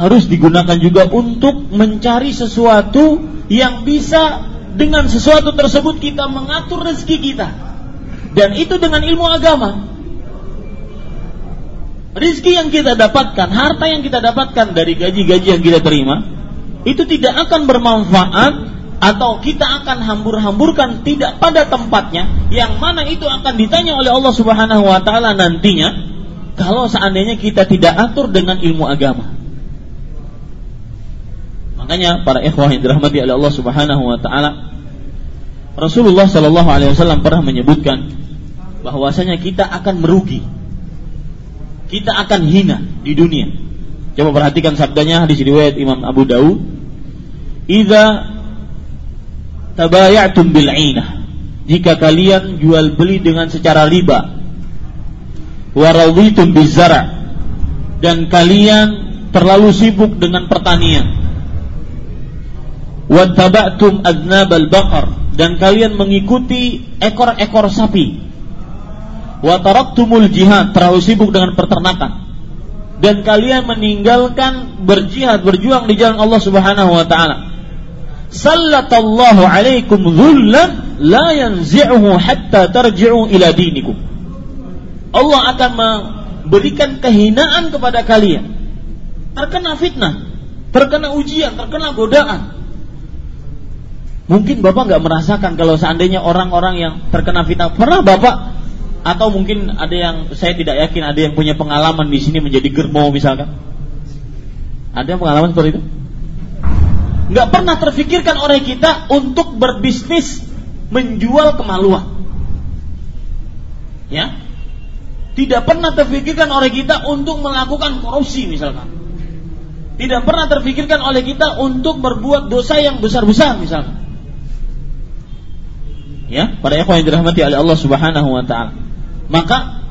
harus digunakan juga untuk mencari sesuatu yang bisa dengan sesuatu tersebut kita mengatur rezeki kita. Dan itu dengan ilmu agama. Rizki yang kita dapatkan, harta yang kita dapatkan dari gaji-gaji yang kita terima, itu tidak akan bermanfaat atau kita akan hambur-hamburkan tidak pada tempatnya yang mana itu akan ditanya oleh Allah Subhanahu wa taala nantinya kalau seandainya kita tidak atur dengan ilmu agama. Makanya para ikhwah yang dirahmati oleh Allah Subhanahu wa taala Rasulullah Shallallahu alaihi wasallam pernah menyebutkan bahwasanya kita akan merugi. Kita akan hina di dunia. Coba perhatikan sabdanya di riwayat Imam Abu Daud. Idza tabayatum bil ainah jika kalian jual beli dengan secara riba waraditum bizara dan kalian terlalu sibuk dengan pertanian wattaba'tum adnabal baqar dan kalian mengikuti ekor-ekor sapi wa taraktumul jihad terlalu sibuk dengan peternakan dan kalian meninggalkan berjihad berjuang di jalan Allah Subhanahu wa taala sallatallahu alaikum dhullan la yanzi'uhu hatta tarji'u ila dinikum. Allah akan memberikan kehinaan kepada kalian. Terkena fitnah, terkena ujian, terkena godaan. Mungkin Bapak nggak merasakan kalau seandainya orang-orang yang terkena fitnah pernah Bapak atau mungkin ada yang saya tidak yakin ada yang punya pengalaman di sini menjadi gerbau misalkan. Ada yang pengalaman seperti itu? nggak pernah terfikirkan oleh kita untuk berbisnis menjual kemaluan. Ya, tidak pernah terfikirkan oleh kita untuk melakukan korupsi misalkan. Tidak pernah terfikirkan oleh kita untuk berbuat dosa yang besar-besar misalkan. Ya, para ikhwan yang dirahmati oleh Allah Subhanahu wa taala. Maka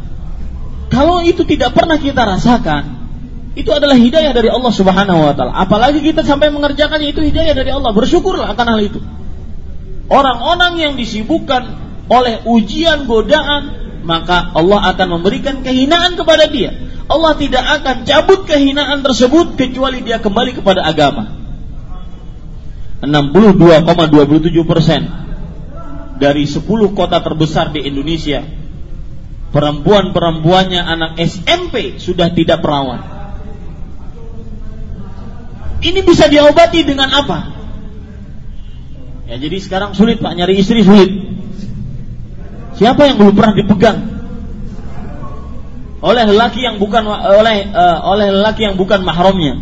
kalau itu tidak pernah kita rasakan, itu adalah hidayah dari Allah Subhanahu wa taala. Apalagi kita sampai mengerjakannya itu hidayah dari Allah. Bersyukurlah akan hal itu. orang-orang yang disibukkan oleh ujian godaan, maka Allah akan memberikan kehinaan kepada dia. Allah tidak akan cabut kehinaan tersebut kecuali dia kembali kepada agama. 62,27 persen dari 10 kota terbesar di Indonesia perempuan-perempuannya anak SMP sudah tidak perawan. Ini bisa diobati dengan apa? Ya jadi sekarang sulit Pak nyari istri sulit. Siapa yang belum pernah dipegang oleh lelaki yang bukan oleh uh, oleh lelaki yang bukan mahramnya?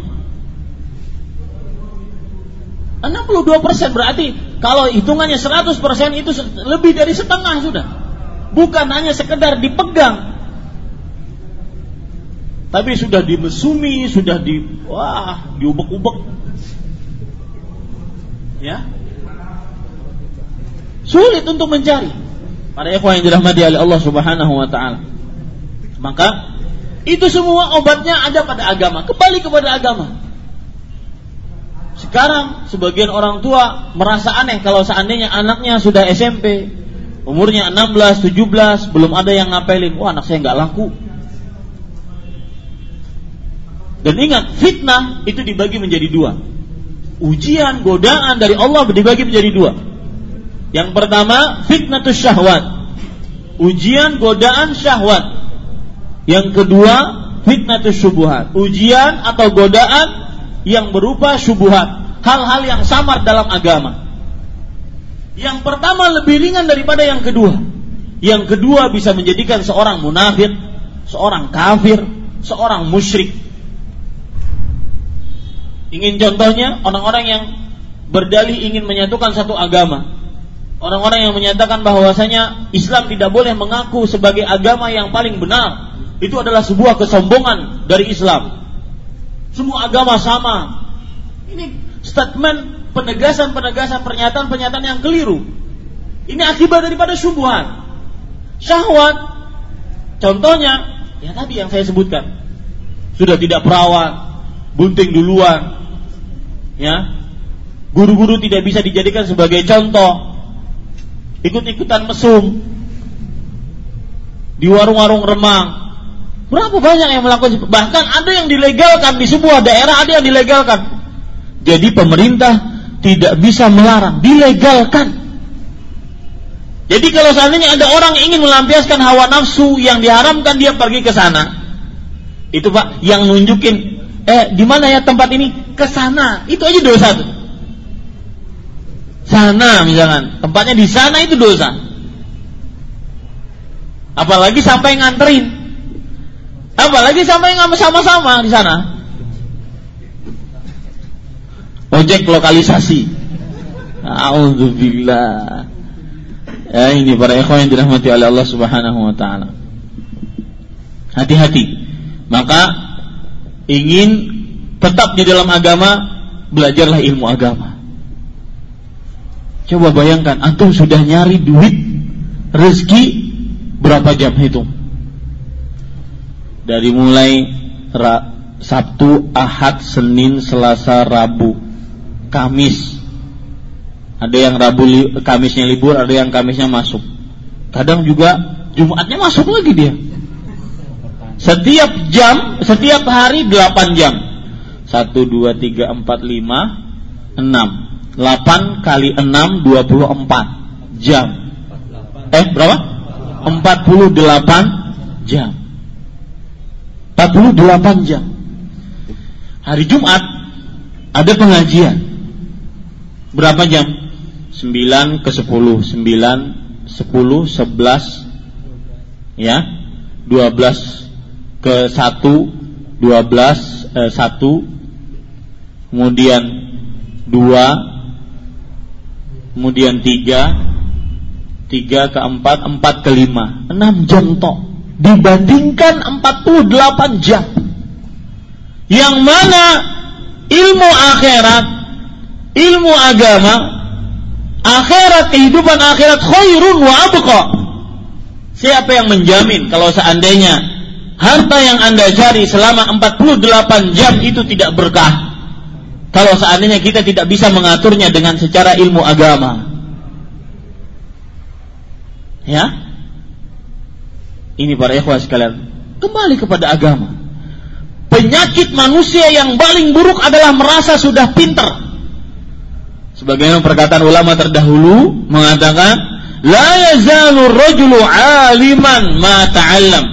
62 persen berarti kalau hitungannya 100 persen itu lebih dari setengah sudah. Bukan hanya sekedar dipegang, tapi sudah dimesumi, sudah di wah diubek-ubek. Ya, sulit untuk mencari. Para ikhwan yang dirahmati oleh Allah Subhanahu wa taala. Maka itu semua obatnya ada pada agama. Kembali kepada agama. Sekarang sebagian orang tua merasa aneh kalau seandainya anaknya sudah SMP, umurnya 16, 17, belum ada yang ngapelin, wah anak saya nggak laku. Dan ingat, fitnah itu dibagi menjadi dua. Ujian, godaan dari Allah dibagi menjadi dua. Yang pertama, fitnah syahwat. Ujian, godaan, syahwat. Yang kedua, fitnah syubuhat. Ujian atau godaan yang berupa syubuhat, hal-hal yang samar dalam agama. Yang pertama lebih ringan daripada yang kedua. Yang kedua bisa menjadikan seorang munafik, seorang kafir, seorang musyrik. Ingin contohnya orang-orang yang berdalih ingin menyatukan satu agama. Orang-orang yang menyatakan bahwasanya Islam tidak boleh mengaku sebagai agama yang paling benar. Itu adalah sebuah kesombongan dari Islam. Semua agama sama. Ini statement penegasan-penegasan pernyataan-pernyataan yang keliru. Ini akibat daripada syubhat. Syahwat. Contohnya, ya tadi yang saya sebutkan. Sudah tidak perawat, bunting duluan. Ya. Guru-guru tidak bisa dijadikan sebagai contoh. Ikut-ikutan mesum. Di warung-warung remang Berapa banyak yang melakukan bahkan ada yang dilegalkan di sebuah daerah ada yang dilegalkan. Jadi pemerintah tidak bisa melarang, dilegalkan. Jadi kalau seandainya ada orang ingin melampiaskan hawa nafsu yang diharamkan dia pergi ke sana. Itu Pak yang nunjukin eh di mana ya tempat ini? Ke sana. Itu aja dosa tuh. Sana misalkan, tempatnya di sana itu dosa. Apalagi sampai nganterin. Apalagi sampai nggak sama-sama di sana. Ojek lokalisasi. Alhamdulillah. Ya ini para ikhwan yang dirahmati oleh Allah Subhanahu wa taala. Hati-hati. Maka ingin tetap di dalam agama, belajarlah ilmu agama. Coba bayangkan, antum sudah nyari duit, rezeki berapa jam hitung? Dari mulai ra, Sabtu, Ahad, Senin, Selasa, Rabu, Kamis. Ada yang Rabu li, Kamisnya libur, ada yang Kamisnya masuk. Kadang juga Jumatnya masuk lagi dia. Setiap jam, setiap hari 8 jam. 1 2 3 4 5 6. 8 kali 6 24 jam. Eh, berapa? 48 jam. 48 jam. Hari Jumat ada pengajian. Berapa jam? 9 ke 10, 9, 10, 11 ya. 12 ke 1, 12 eh, 1 kemudian 2 kemudian 3 3 ke 4, 4 ke 5 6 jam tok dibandingkan 48 jam. Yang mana ilmu akhirat, ilmu agama, akhirat kehidupan akhirat khairun wa abqa. Siapa yang menjamin kalau seandainya harta yang Anda cari selama 48 jam itu tidak berkah? Kalau seandainya kita tidak bisa mengaturnya dengan secara ilmu agama. Ya. Ini para ikhwah sekalian, kembali kepada agama. Penyakit manusia yang paling buruk adalah merasa sudah pintar. Sebagaimana perkataan ulama terdahulu mengatakan, la yazalu rajulu aliman ma ta'allam.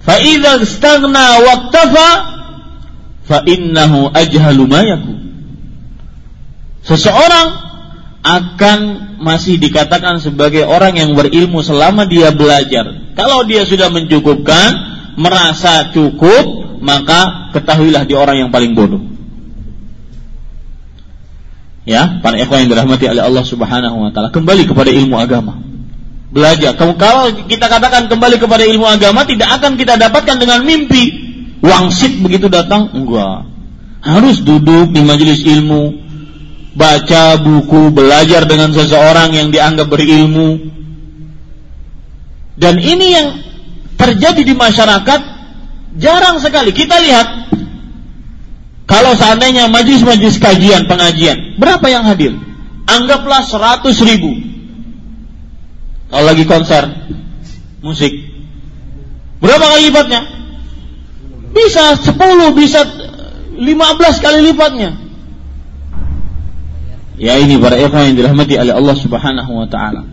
Fa idza istaghna waqtafa fa innahu ajhalu ma. Seseorang akan masih dikatakan sebagai orang yang berilmu selama dia belajar. Kalau dia sudah mencukupkan, merasa cukup, maka ketahuilah dia orang yang paling bodoh. Ya, para ikhwan yang dirahmati oleh Allah Subhanahu wa taala, kembali kepada ilmu agama. Belajar. Kalau kita katakan kembali kepada ilmu agama tidak akan kita dapatkan dengan mimpi. Wangsit begitu datang, enggak. Harus duduk di majelis ilmu, baca buku, belajar dengan seseorang yang dianggap berilmu. Dan ini yang terjadi di masyarakat jarang sekali. Kita lihat kalau seandainya majlis-majlis kajian, pengajian, berapa yang hadir? Anggaplah 100 ribu. Kalau lagi konser musik, berapa kali lipatnya? Bisa 10, bisa 15 kali lipatnya. Ya ini para ikhwan yang dirahmati oleh Allah Subhanahu wa taala.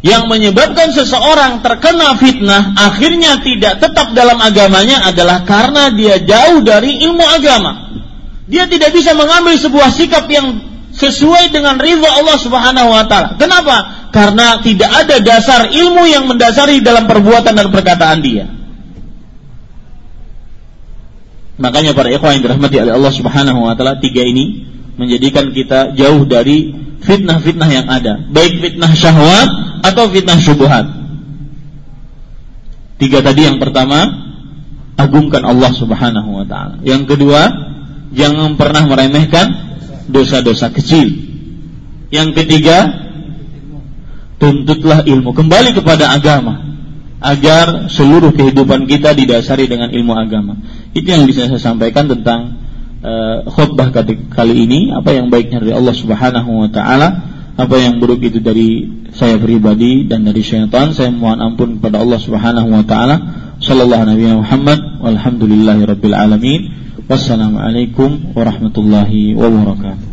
Yang menyebabkan seseorang terkena fitnah akhirnya tidak tetap dalam agamanya adalah karena dia jauh dari ilmu agama. Dia tidak bisa mengambil sebuah sikap yang sesuai dengan ridha Allah Subhanahu wa taala. Kenapa? Karena tidak ada dasar ilmu yang mendasari dalam perbuatan dan perkataan dia. Makanya para ikhwan yang dirahmati oleh Allah Subhanahu wa taala tiga ini menjadikan kita jauh dari fitnah-fitnah yang ada, baik fitnah syahwat atau fitnah syubhat. Tiga tadi yang pertama, agungkan Allah Subhanahu wa taala. Yang kedua, jangan pernah meremehkan dosa-dosa kecil. Yang ketiga, tuntutlah ilmu, kembali kepada agama agar seluruh kehidupan kita didasari dengan ilmu agama. Itu yang bisa saya sampaikan tentang uh, khutbah kali ini apa yang baiknya dari Allah Subhanahu wa taala apa yang buruk itu dari saya pribadi dan dari syaitan saya mohon ampun kepada Allah Subhanahu wa taala. Sallallahu alaihi Muhammad walhamdulillahi rabbil alamin. Wassalamualaikum warahmatullahi wabarakatuh.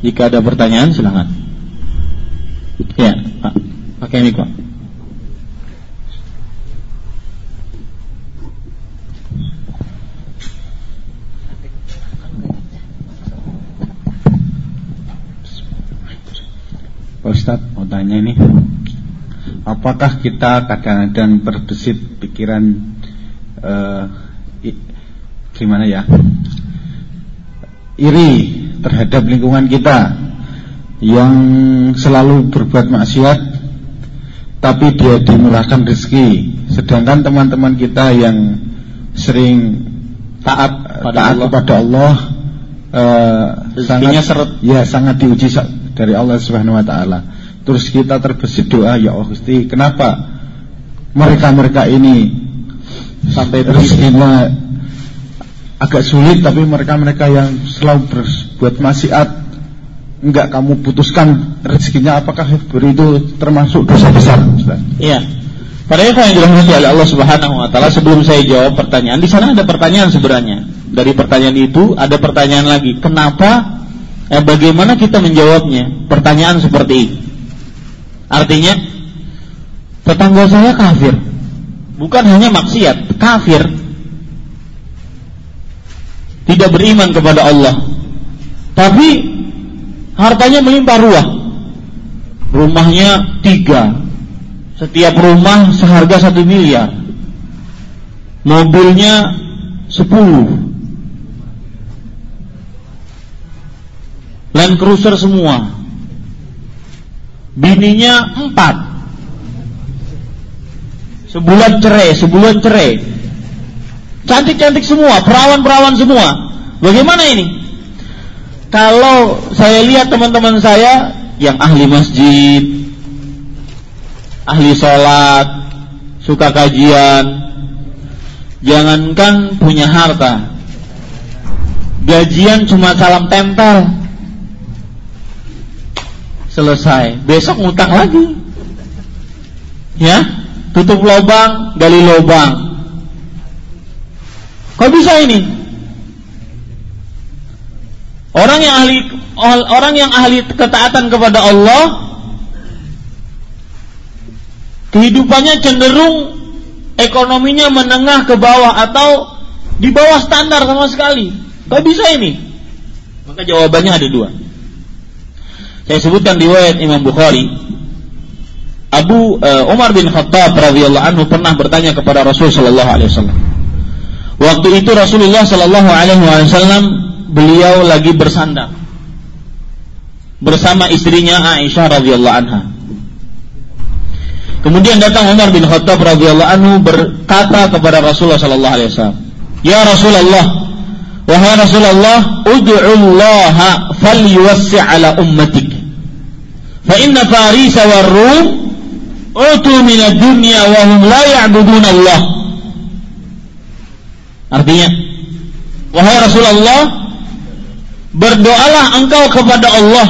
Jika ada pertanyaan silakan. Ya Pak. Pakai mikro Pak Ustadz mau tanya ini Apakah kita kadang-kadang berdesit pikiran i, Gimana ya Iri terhadap lingkungan kita Yang selalu berbuat maksiat Tapi dia dimurahkan rezeki Sedangkan teman-teman kita yang sering taat, Pada taat Allah. kepada Allah uh, sangat, seret. Ya sangat diuji dari Allah Subhanahu wa taala. Terus kita terbesit doa, ya Allah Gusti, kenapa mereka-mereka ini sampai rezekinya agak sulit tapi mereka-mereka yang selalu berbuat maksiat enggak kamu putuskan rezekinya apakah itu termasuk dosa besar? Iya. Pada yang dirahmati oleh Allah Subhanahu wa taala sebelum saya jawab pertanyaan di sana ada pertanyaan sebenarnya. Dari pertanyaan itu ada pertanyaan lagi. Kenapa Eh, bagaimana kita menjawabnya? Pertanyaan seperti ini. Artinya, tetangga saya kafir. Bukan hanya maksiat, kafir. Tidak beriman kepada Allah. Tapi hartanya melimpah ruah. Rumahnya tiga. Setiap rumah seharga satu miliar. Mobilnya sepuluh Land Cruiser semua Bininya empat. Sebulan cerai, sebulan cerai. Cantik-cantik semua, perawan-perawan semua. Bagaimana ini? Kalau saya lihat teman-teman saya Yang ahli masjid Ahli sholat Suka kajian Jangankan punya harta. Gajian cuma salam tempel selesai. Besok ngutang lagi. Ya, tutup lubang, gali lubang. Kok bisa ini? Orang yang ahli orang yang ahli ketaatan kepada Allah kehidupannya cenderung ekonominya menengah ke bawah atau di bawah standar sama sekali. Kok bisa ini? Maka jawabannya ada dua. Saya sebutkan riwayat Imam Bukhari. Abu uh, Umar bin Khattab radhiyallahu anhu pernah bertanya kepada Rasul sallallahu alaihi wasallam. Waktu itu Rasulullah Shallallahu Alaihi Wasallam beliau lagi bersandar bersama istrinya Aisyah radhiyallahu anha. Kemudian datang Umar bin Khattab radhiyallahu anhu berkata kepada Rasulullah sallallahu alaihi wasallam, "Ya Rasulullah, wahai Rasulullah, ud'u Allah falyuwassi' ala ummatik. Fa inna Faris wa Rum utu min ad-dunya wa hum la ya'budun Allah." Artinya, wahai Rasulullah, berdoalah engkau kepada Allah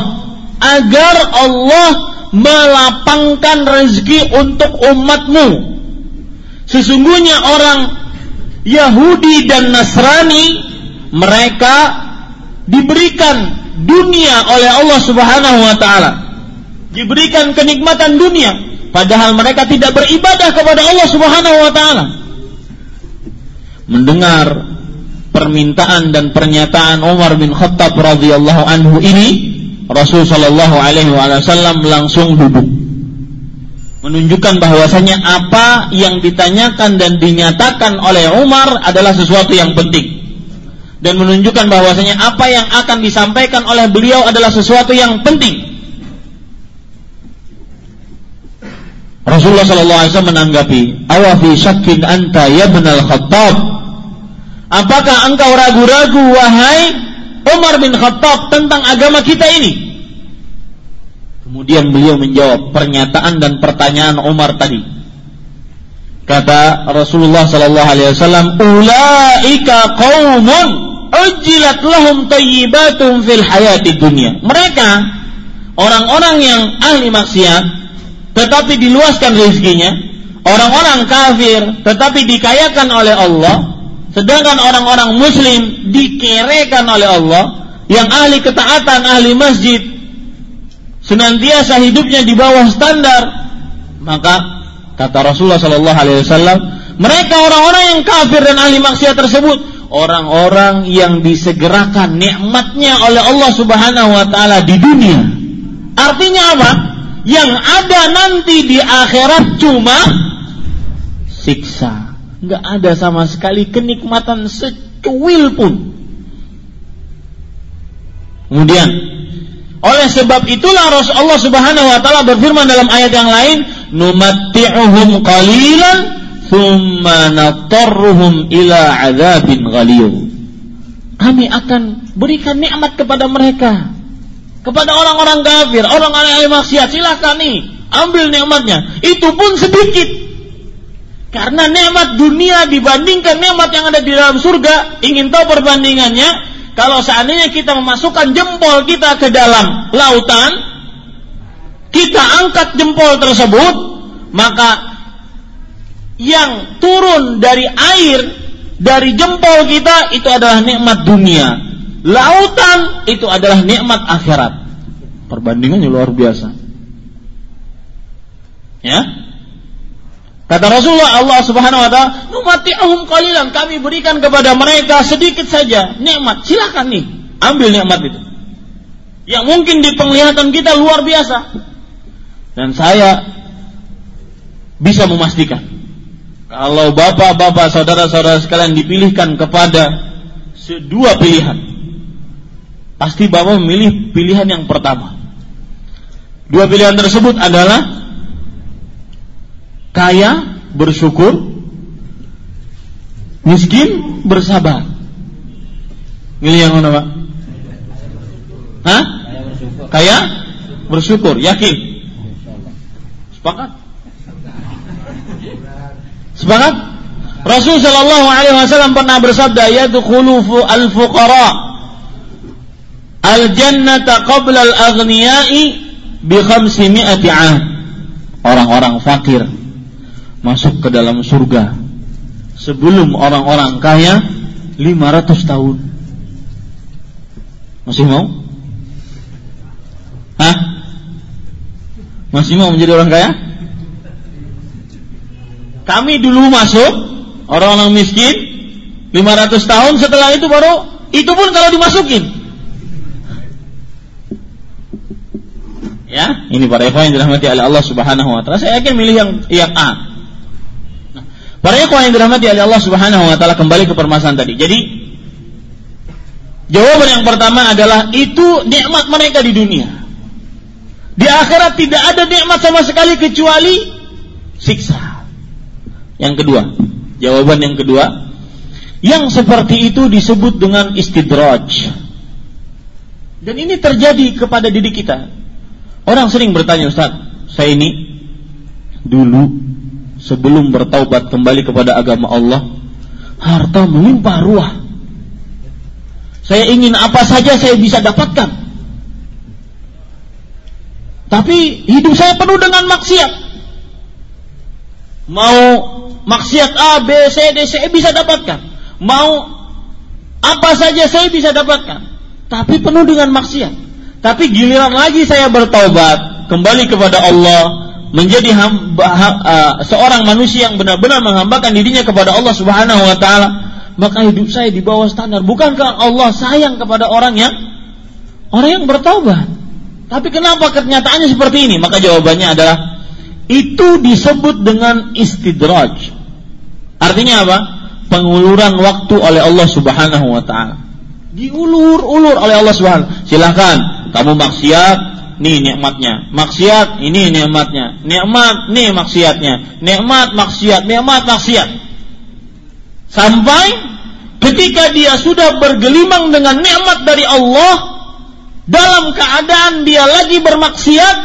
agar Allah melapangkan rezeki untuk umatmu. Sesungguhnya orang Yahudi dan Nasrani mereka diberikan dunia oleh Allah Subhanahu wa taala. Diberikan kenikmatan dunia padahal mereka tidak beribadah kepada Allah Subhanahu wa taala mendengar permintaan dan pernyataan Umar bin Khattab radhiyallahu anhu ini, Rasul Shallallahu alaihi wasallam langsung duduk. Menunjukkan bahwasanya apa yang ditanyakan dan dinyatakan oleh Umar adalah sesuatu yang penting. Dan menunjukkan bahwasanya apa yang akan disampaikan oleh beliau adalah sesuatu yang penting. Rasulullah Shallallahu Alaihi Wasallam menanggapi, awafi syakin anta ya benal Khattab Apakah engkau ragu-ragu wahai Umar bin Khattab tentang agama kita ini? Kemudian beliau menjawab pernyataan dan pertanyaan Umar tadi. Kata Rasulullah sallallahu alaihi wasallam, "Ulaika qaumun ujilat lahum tayyibatum fil hayati dunya." Mereka orang-orang yang ahli maksiat tetapi diluaskan rezekinya, orang-orang kafir tetapi dikayakan oleh Allah, Sedangkan orang-orang muslim dikerekan oleh Allah. Yang ahli ketaatan, ahli masjid senantiasa hidupnya di bawah standar, maka kata Rasulullah sallallahu alaihi wasallam, mereka orang-orang yang kafir dan ahli maksiat tersebut orang-orang yang disegerakan nikmatnya oleh Allah Subhanahu wa taala di dunia. Artinya apa? Yang ada nanti di akhirat cuma siksa nggak ada sama sekali kenikmatan secuil pun. Kemudian, oleh sebab itulah Rasulullah Subhanahu wa taala berfirman dalam ayat yang lain, "Numatti'uhum qalilan thumma natarruhum ila 'adzabin ghaliyun." Kami akan berikan nikmat kepada mereka. Kepada orang-orang kafir, orang-orang yang maksiat, silakan nih, ambil nikmatnya. Itu pun sedikit. Karena nikmat dunia dibandingkan nikmat yang ada di dalam surga, ingin tahu perbandingannya? Kalau seandainya kita memasukkan jempol kita ke dalam lautan, kita angkat jempol tersebut, maka yang turun dari air dari jempol kita itu adalah nikmat dunia. Lautan itu adalah nikmat akhirat. Perbandingannya luar biasa. Ya, Kata Rasulullah Allah Subhanahu wa taala, "Numati'uhum qalilan." Kami berikan kepada mereka sedikit saja nikmat. Silakan nih, ambil nikmat itu. Yang mungkin di penglihatan kita luar biasa. Dan saya bisa memastikan kalau bapak-bapak, saudara-saudara sekalian dipilihkan kepada dua pilihan, pasti bapak memilih pilihan yang pertama. Dua pilihan tersebut adalah kaya bersyukur, miskin bersabar. Milih yang mana pak? Hah? Kaya bersyukur, yakin? Sepakat? Sepakat? Rasul Shallallahu Alaihi Wasallam pernah bersabda, "Yadkhulu al-fuqara al-jannata qabla al-aghniyai bi khamsimi'ati Orang-orang fakir masuk ke dalam surga sebelum orang-orang kaya 500 tahun. Masih mau? Hah? Masih mau menjadi orang kaya? Kami dulu masuk orang-orang miskin 500 tahun setelah itu baru itu pun kalau dimasukin. Ya, ini para ikhwan yang dirahmati oleh Allah Subhanahu wa taala. Saya yakin milih yang yang A. Nah, para ikhwan yang dirahmati oleh Allah Subhanahu wa taala kembali ke permasalahan tadi. Jadi jawaban yang pertama adalah itu nikmat mereka di dunia. Di akhirat tidak ada nikmat sama sekali kecuali siksa. Yang kedua, jawaban yang kedua, yang seperti itu disebut dengan istidraj. Dan ini terjadi kepada diri kita. Orang sering bertanya, Ustaz, saya ini dulu sebelum bertaubat kembali kepada agama Allah, harta melimpah ruah. Saya ingin apa saja saya bisa dapatkan. Tapi hidup saya penuh dengan maksiat. Mau maksiat A, B, C, D, saya bisa dapatkan. Mau apa saja saya bisa dapatkan. Tapi penuh dengan maksiat. Tapi giliran lagi saya bertaubat, kembali kepada Allah, menjadi hamba, ha, uh, seorang manusia yang benar-benar menghambakan dirinya kepada Allah Subhanahu wa taala, maka hidup saya di bawah standar. Bukankah Allah sayang kepada orang yang orang yang bertaubat? Tapi kenapa kenyataannya seperti ini? Maka jawabannya adalah itu disebut dengan istidraj. Artinya apa? Penguluran waktu oleh Allah Subhanahu wa taala. Diulur-ulur oleh Allah Subhanahu. Silakan kamu maksiat, nih nikmatnya. Maksiat, ini nikmatnya. Nikmat, nih maksiatnya. Nikmat, maksiat, nikmat, maksiat. Sampai ketika dia sudah bergelimang dengan nikmat dari Allah dalam keadaan dia lagi bermaksiat,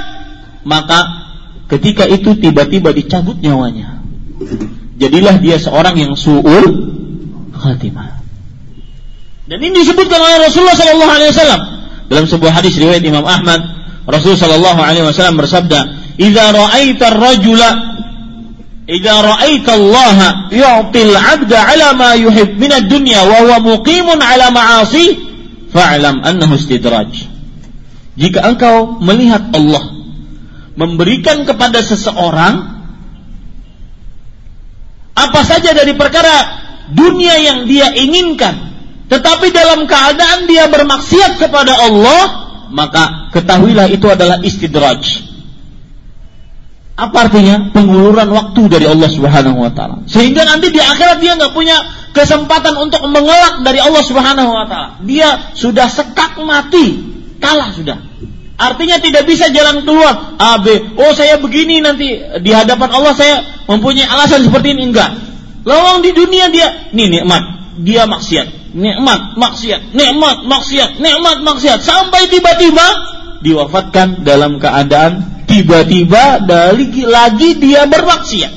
maka Ketika itu tiba-tiba dicabut nyawanya. Jadilah dia seorang yang su'ul khatimah. Dan ini disebutkan oleh Rasulullah wasallam dalam sebuah hadis riwayat Imam Ahmad, Rasulullah wasallam bersabda, "Idza ra'aita ar-rajula idza ra'aita Allah yu'til 'abda 'ala ma yuhib min ad-dunya wa huwa muqimun 'ala ma'asi, fa'lam annahu istidraj." Jika engkau melihat Allah memberikan kepada seseorang apa saja dari perkara dunia yang dia inginkan tetapi dalam keadaan dia bermaksiat kepada Allah maka ketahuilah itu adalah istidraj. Apa artinya? Penguluran waktu dari Allah Subhanahu wa taala. Sehingga nanti di akhirat dia nggak punya kesempatan untuk mengelak dari Allah Subhanahu wa taala. Dia sudah sekak mati kalah sudah Artinya tidak bisa jalan keluar. A, B. Oh saya begini nanti di hadapan Allah saya mempunyai alasan seperti ini. Enggak. Lawang di dunia dia ini nikmat, dia maksiat, nikmat, maksiat, nikmat, maksiat, nikmat, maksiat. Sampai tiba-tiba diwafatkan dalam keadaan tiba-tiba dari lagi dia bermaksiat.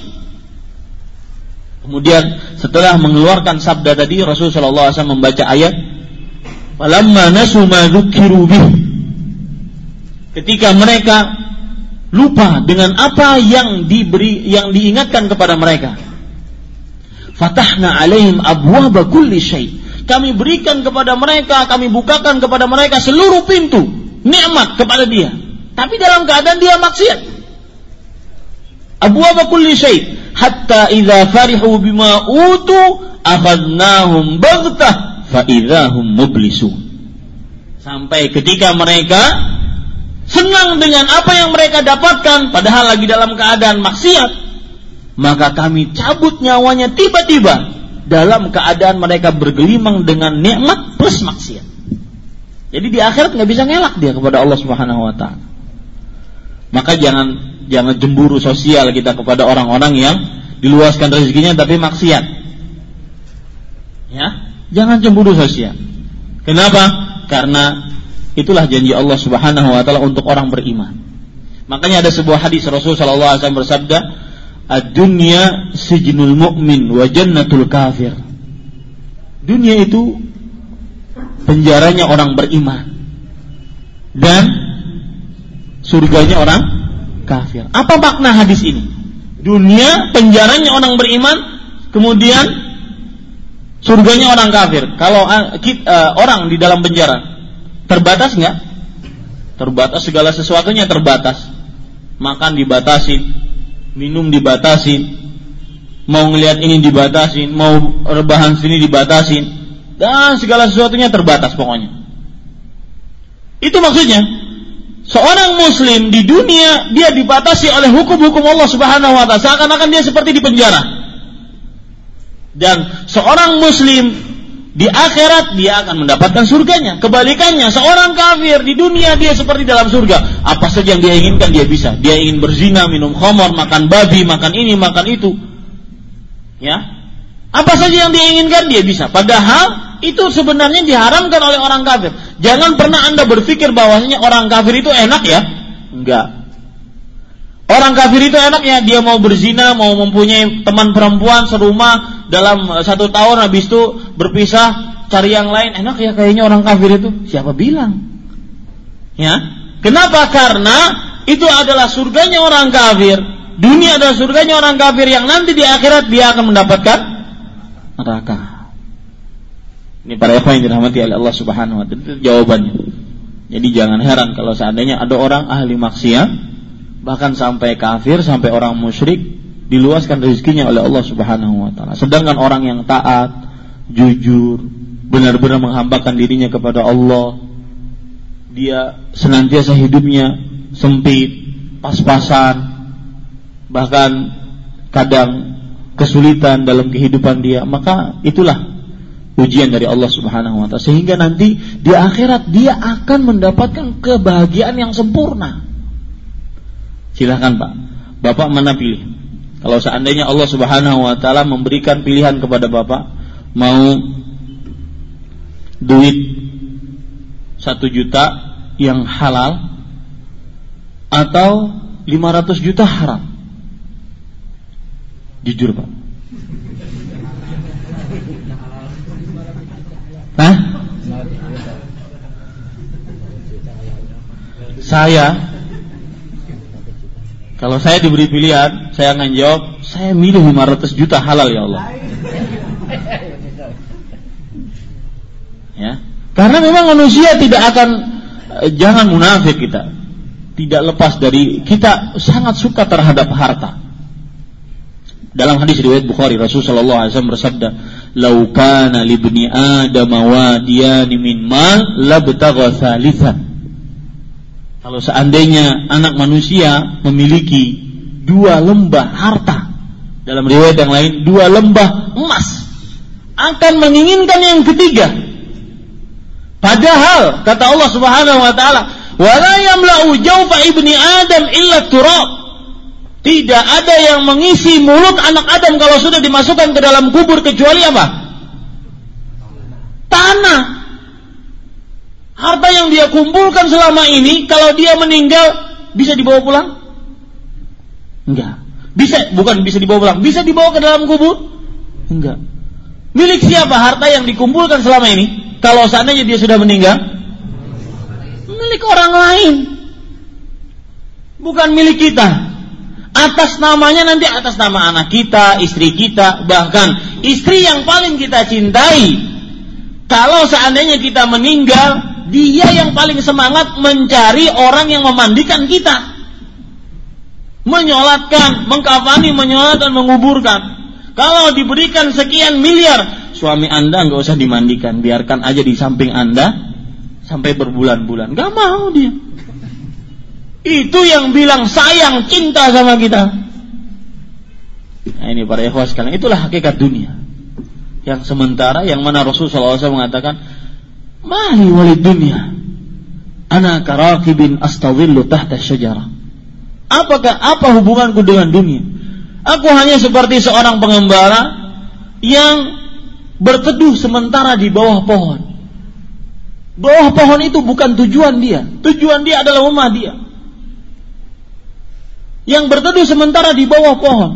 Kemudian setelah mengeluarkan sabda tadi Rasulullah SAW membaca ayat Falamma nasu ma ketika mereka lupa dengan apa yang diberi yang diingatkan kepada mereka. Fatahna alaihim abwaba kulli syai. Kami berikan kepada mereka, kami bukakan kepada mereka seluruh pintu nikmat kepada dia. Tapi dalam keadaan dia maksiat. Abwaba kulli syai hatta idza farihu bima utu akhadnahum baghtah fa idzahum mublisun. Sampai ketika mereka senang dengan apa yang mereka dapatkan padahal lagi dalam keadaan maksiat. Maka kami cabut nyawanya tiba-tiba dalam keadaan mereka bergelimang dengan nikmat plus maksiat. Jadi di akhirat nggak bisa ngelak dia kepada Allah Subhanahu wa taala. Maka jangan jangan jemburu sosial kita kepada orang-orang yang diluaskan rezekinya tapi maksiat. Ya jangan cemburu sosial. Kenapa? Karena Itulah janji Allah Subhanahu wa taala untuk orang beriman. Makanya ada sebuah hadis Rasul sallallahu alaihi bersabda, "Ad-dunya sijnul mu'min wa jannatul kafir." Dunia itu penjaranya orang beriman dan surganya orang kafir. Apa makna hadis ini? Dunia penjaranya orang beriman, kemudian surganya orang kafir. Kalau uh, orang di dalam penjara terbatas nggak? Terbatas segala sesuatunya terbatas. Makan dibatasi, minum dibatasi, mau ngelihat ini dibatasi, mau rebahan sini dibatasi, dan segala sesuatunya terbatas pokoknya. Itu maksudnya. Seorang muslim di dunia dia dibatasi oleh hukum-hukum Allah Subhanahu wa taala seakan-akan dia seperti di penjara. Dan seorang muslim di akhirat dia akan mendapatkan surganya. Kebalikannya, seorang kafir di dunia dia seperti dalam surga. Apa saja yang dia inginkan dia bisa. Dia ingin berzina, minum khamar, makan babi, makan ini, makan itu. Ya. Apa saja yang dia inginkan dia bisa. Padahal itu sebenarnya diharamkan oleh orang kafir. Jangan pernah Anda berpikir bahwasanya orang kafir itu enak ya. Enggak. Orang kafir itu enaknya dia mau berzina, mau mempunyai teman perempuan serumah, dalam eh, satu tahun habis itu berpisah cari yang lain. Enak ya kayaknya orang kafir itu. Siapa bilang? Ya? Kenapa? Karena itu adalah surganya orang kafir. Dunia adalah surganya orang kafir yang nanti di akhirat dia akan mendapatkan neraka. Ini para ikhwan yang dirahmati oleh Allah Subhanahu wa taala. Jawabannya. Jadi jangan heran kalau seandainya ada orang ahli maksiat bahkan sampai kafir sampai orang musyrik diluaskan rezekinya oleh Allah Subhanahu wa taala. Sedangkan orang yang taat, jujur, benar-benar menghambakan dirinya kepada Allah, dia senantiasa hidupnya sempit, pas-pasan, bahkan kadang kesulitan dalam kehidupan dia, maka itulah ujian dari Allah Subhanahu wa taala sehingga nanti di akhirat dia akan mendapatkan kebahagiaan yang sempurna. Silahkan Pak, Bapak mana pilih? Kalau seandainya Allah Subhanahu wa taala memberikan pilihan kepada Bapak mau duit satu juta yang halal atau 500 juta haram. Jujur Pak. Hah? Saya kalau saya diberi pilihan, saya akan jawab, saya milih 500 juta halal ya Allah. Ya. Karena memang manusia tidak akan eh, jangan munafik kita. Tidak lepas dari kita sangat suka terhadap harta. Dalam hadis riwayat Bukhari Rasulullah SAW bersabda, "Lau kana libni Adam wadiyani min mal labtagha thalithan." Kalau seandainya anak manusia memiliki dua lembah harta, dalam riwayat yang lain dua lembah emas, akan menginginkan yang ketiga. Padahal kata Allah Subhanahu wa taala, "Wala yamla'u jawfa ibni Adam illa turab." Tidak ada yang mengisi mulut anak Adam kalau sudah dimasukkan ke dalam kubur kecuali apa? Tanah. Harta yang dia kumpulkan selama ini kalau dia meninggal bisa dibawa pulang? Enggak. Bisa bukan bisa dibawa pulang, bisa dibawa ke dalam kubur? Enggak. Milik siapa harta yang dikumpulkan selama ini? Kalau seandainya dia sudah meninggal? Milik orang lain. Bukan milik kita. Atas namanya nanti atas nama anak kita, istri kita, bahkan istri yang paling kita cintai. Kalau seandainya kita meninggal, dia yang paling semangat mencari orang yang memandikan kita. Menyolatkan, mengkafani, menyolatkan, menguburkan. Kalau diberikan sekian miliar, suami anda nggak usah dimandikan, biarkan aja di samping anda sampai berbulan-bulan. Gak mau dia. Itu yang bilang sayang, cinta sama kita. Nah ini para ikhwas sekalian, itulah hakikat dunia. Yang sementara, yang mana Rasulullah SAW mengatakan, Mali walid dunia. Ana karakibin astawillu tahta syajarah. Apakah apa hubunganku dengan dunia? Aku hanya seperti seorang pengembara yang berteduh sementara di bawah pohon. Bawah pohon itu bukan tujuan dia. Tujuan dia adalah rumah dia. Yang berteduh sementara di bawah pohon.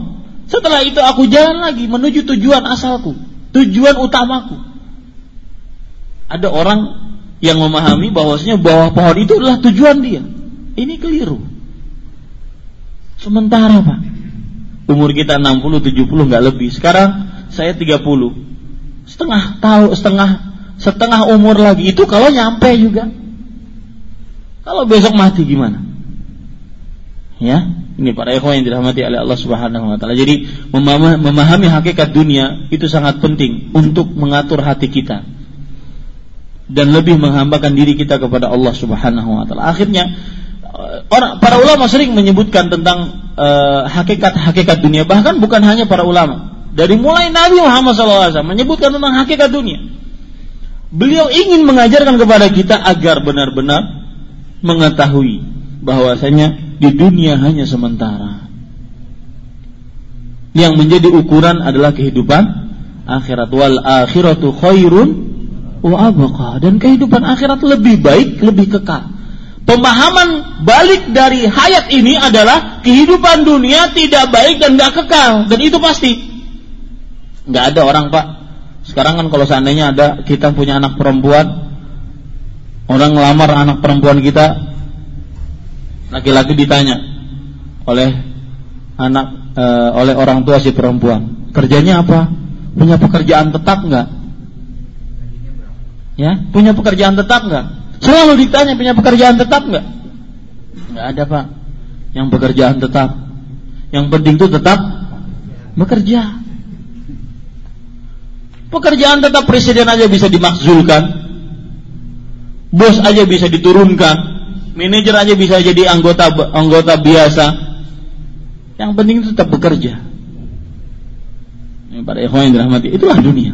Setelah itu aku jalan lagi menuju tujuan asalku. Tujuan utamaku ada orang yang memahami bahwasanya bawah pohon itu adalah tujuan dia. Ini keliru. Sementara Pak, umur kita 60, 70 nggak lebih. Sekarang saya 30. Setengah tahu, setengah setengah umur lagi. Itu kalau nyampe juga. Kalau besok mati gimana? Ya, ini para ikhwan yang dirahmati oleh Allah Subhanahu wa taala. Jadi memahami hakikat dunia itu sangat penting untuk mengatur hati kita dan lebih menghambakan diri kita kepada Allah Subhanahu wa taala. Akhirnya eh, orang para ulama sering menyebutkan tentang uh, hakikat-hakikat dunia bahkan bukan hanya para ulama. Dari mulai Nabi Muhammad SAW menyebutkan tentang hakikat dunia. Beliau ingin mengajarkan kepada kita agar benar-benar mengetahui bahwasanya di dunia hanya sementara. Yang menjadi ukuran adalah kehidupan akhirat wal akhiratu khairun wa dan kehidupan akhirat lebih baik, lebih kekal. Pemahaman balik dari hayat ini adalah kehidupan dunia tidak baik dan tidak kekal dan itu pasti. Nggak ada orang pak. Sekarang kan kalau seandainya ada kita punya anak perempuan, orang ngelamar anak perempuan kita, laki-laki ditanya oleh anak e, oleh orang tua si perempuan kerjanya apa punya pekerjaan tetap nggak ya punya pekerjaan tetap nggak? Selalu ditanya punya pekerjaan tetap nggak? Nggak ada pak. Yang pekerjaan tetap. Yang penting itu tetap bekerja. Pekerjaan tetap presiden aja bisa dimakzulkan. Bos aja bisa diturunkan. Manajer aja bisa jadi anggota anggota biasa. Yang penting itu tetap bekerja. Ini para ikhwan yang dirahmati, itulah dunia.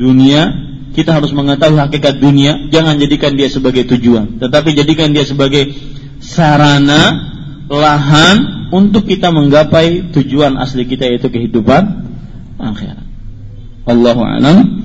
Dunia kita harus mengetahui hakikat dunia, jangan jadikan dia sebagai tujuan, tetapi jadikan dia sebagai sarana lahan untuk kita menggapai tujuan asli kita yaitu kehidupan akhirat. Allahu a'lam.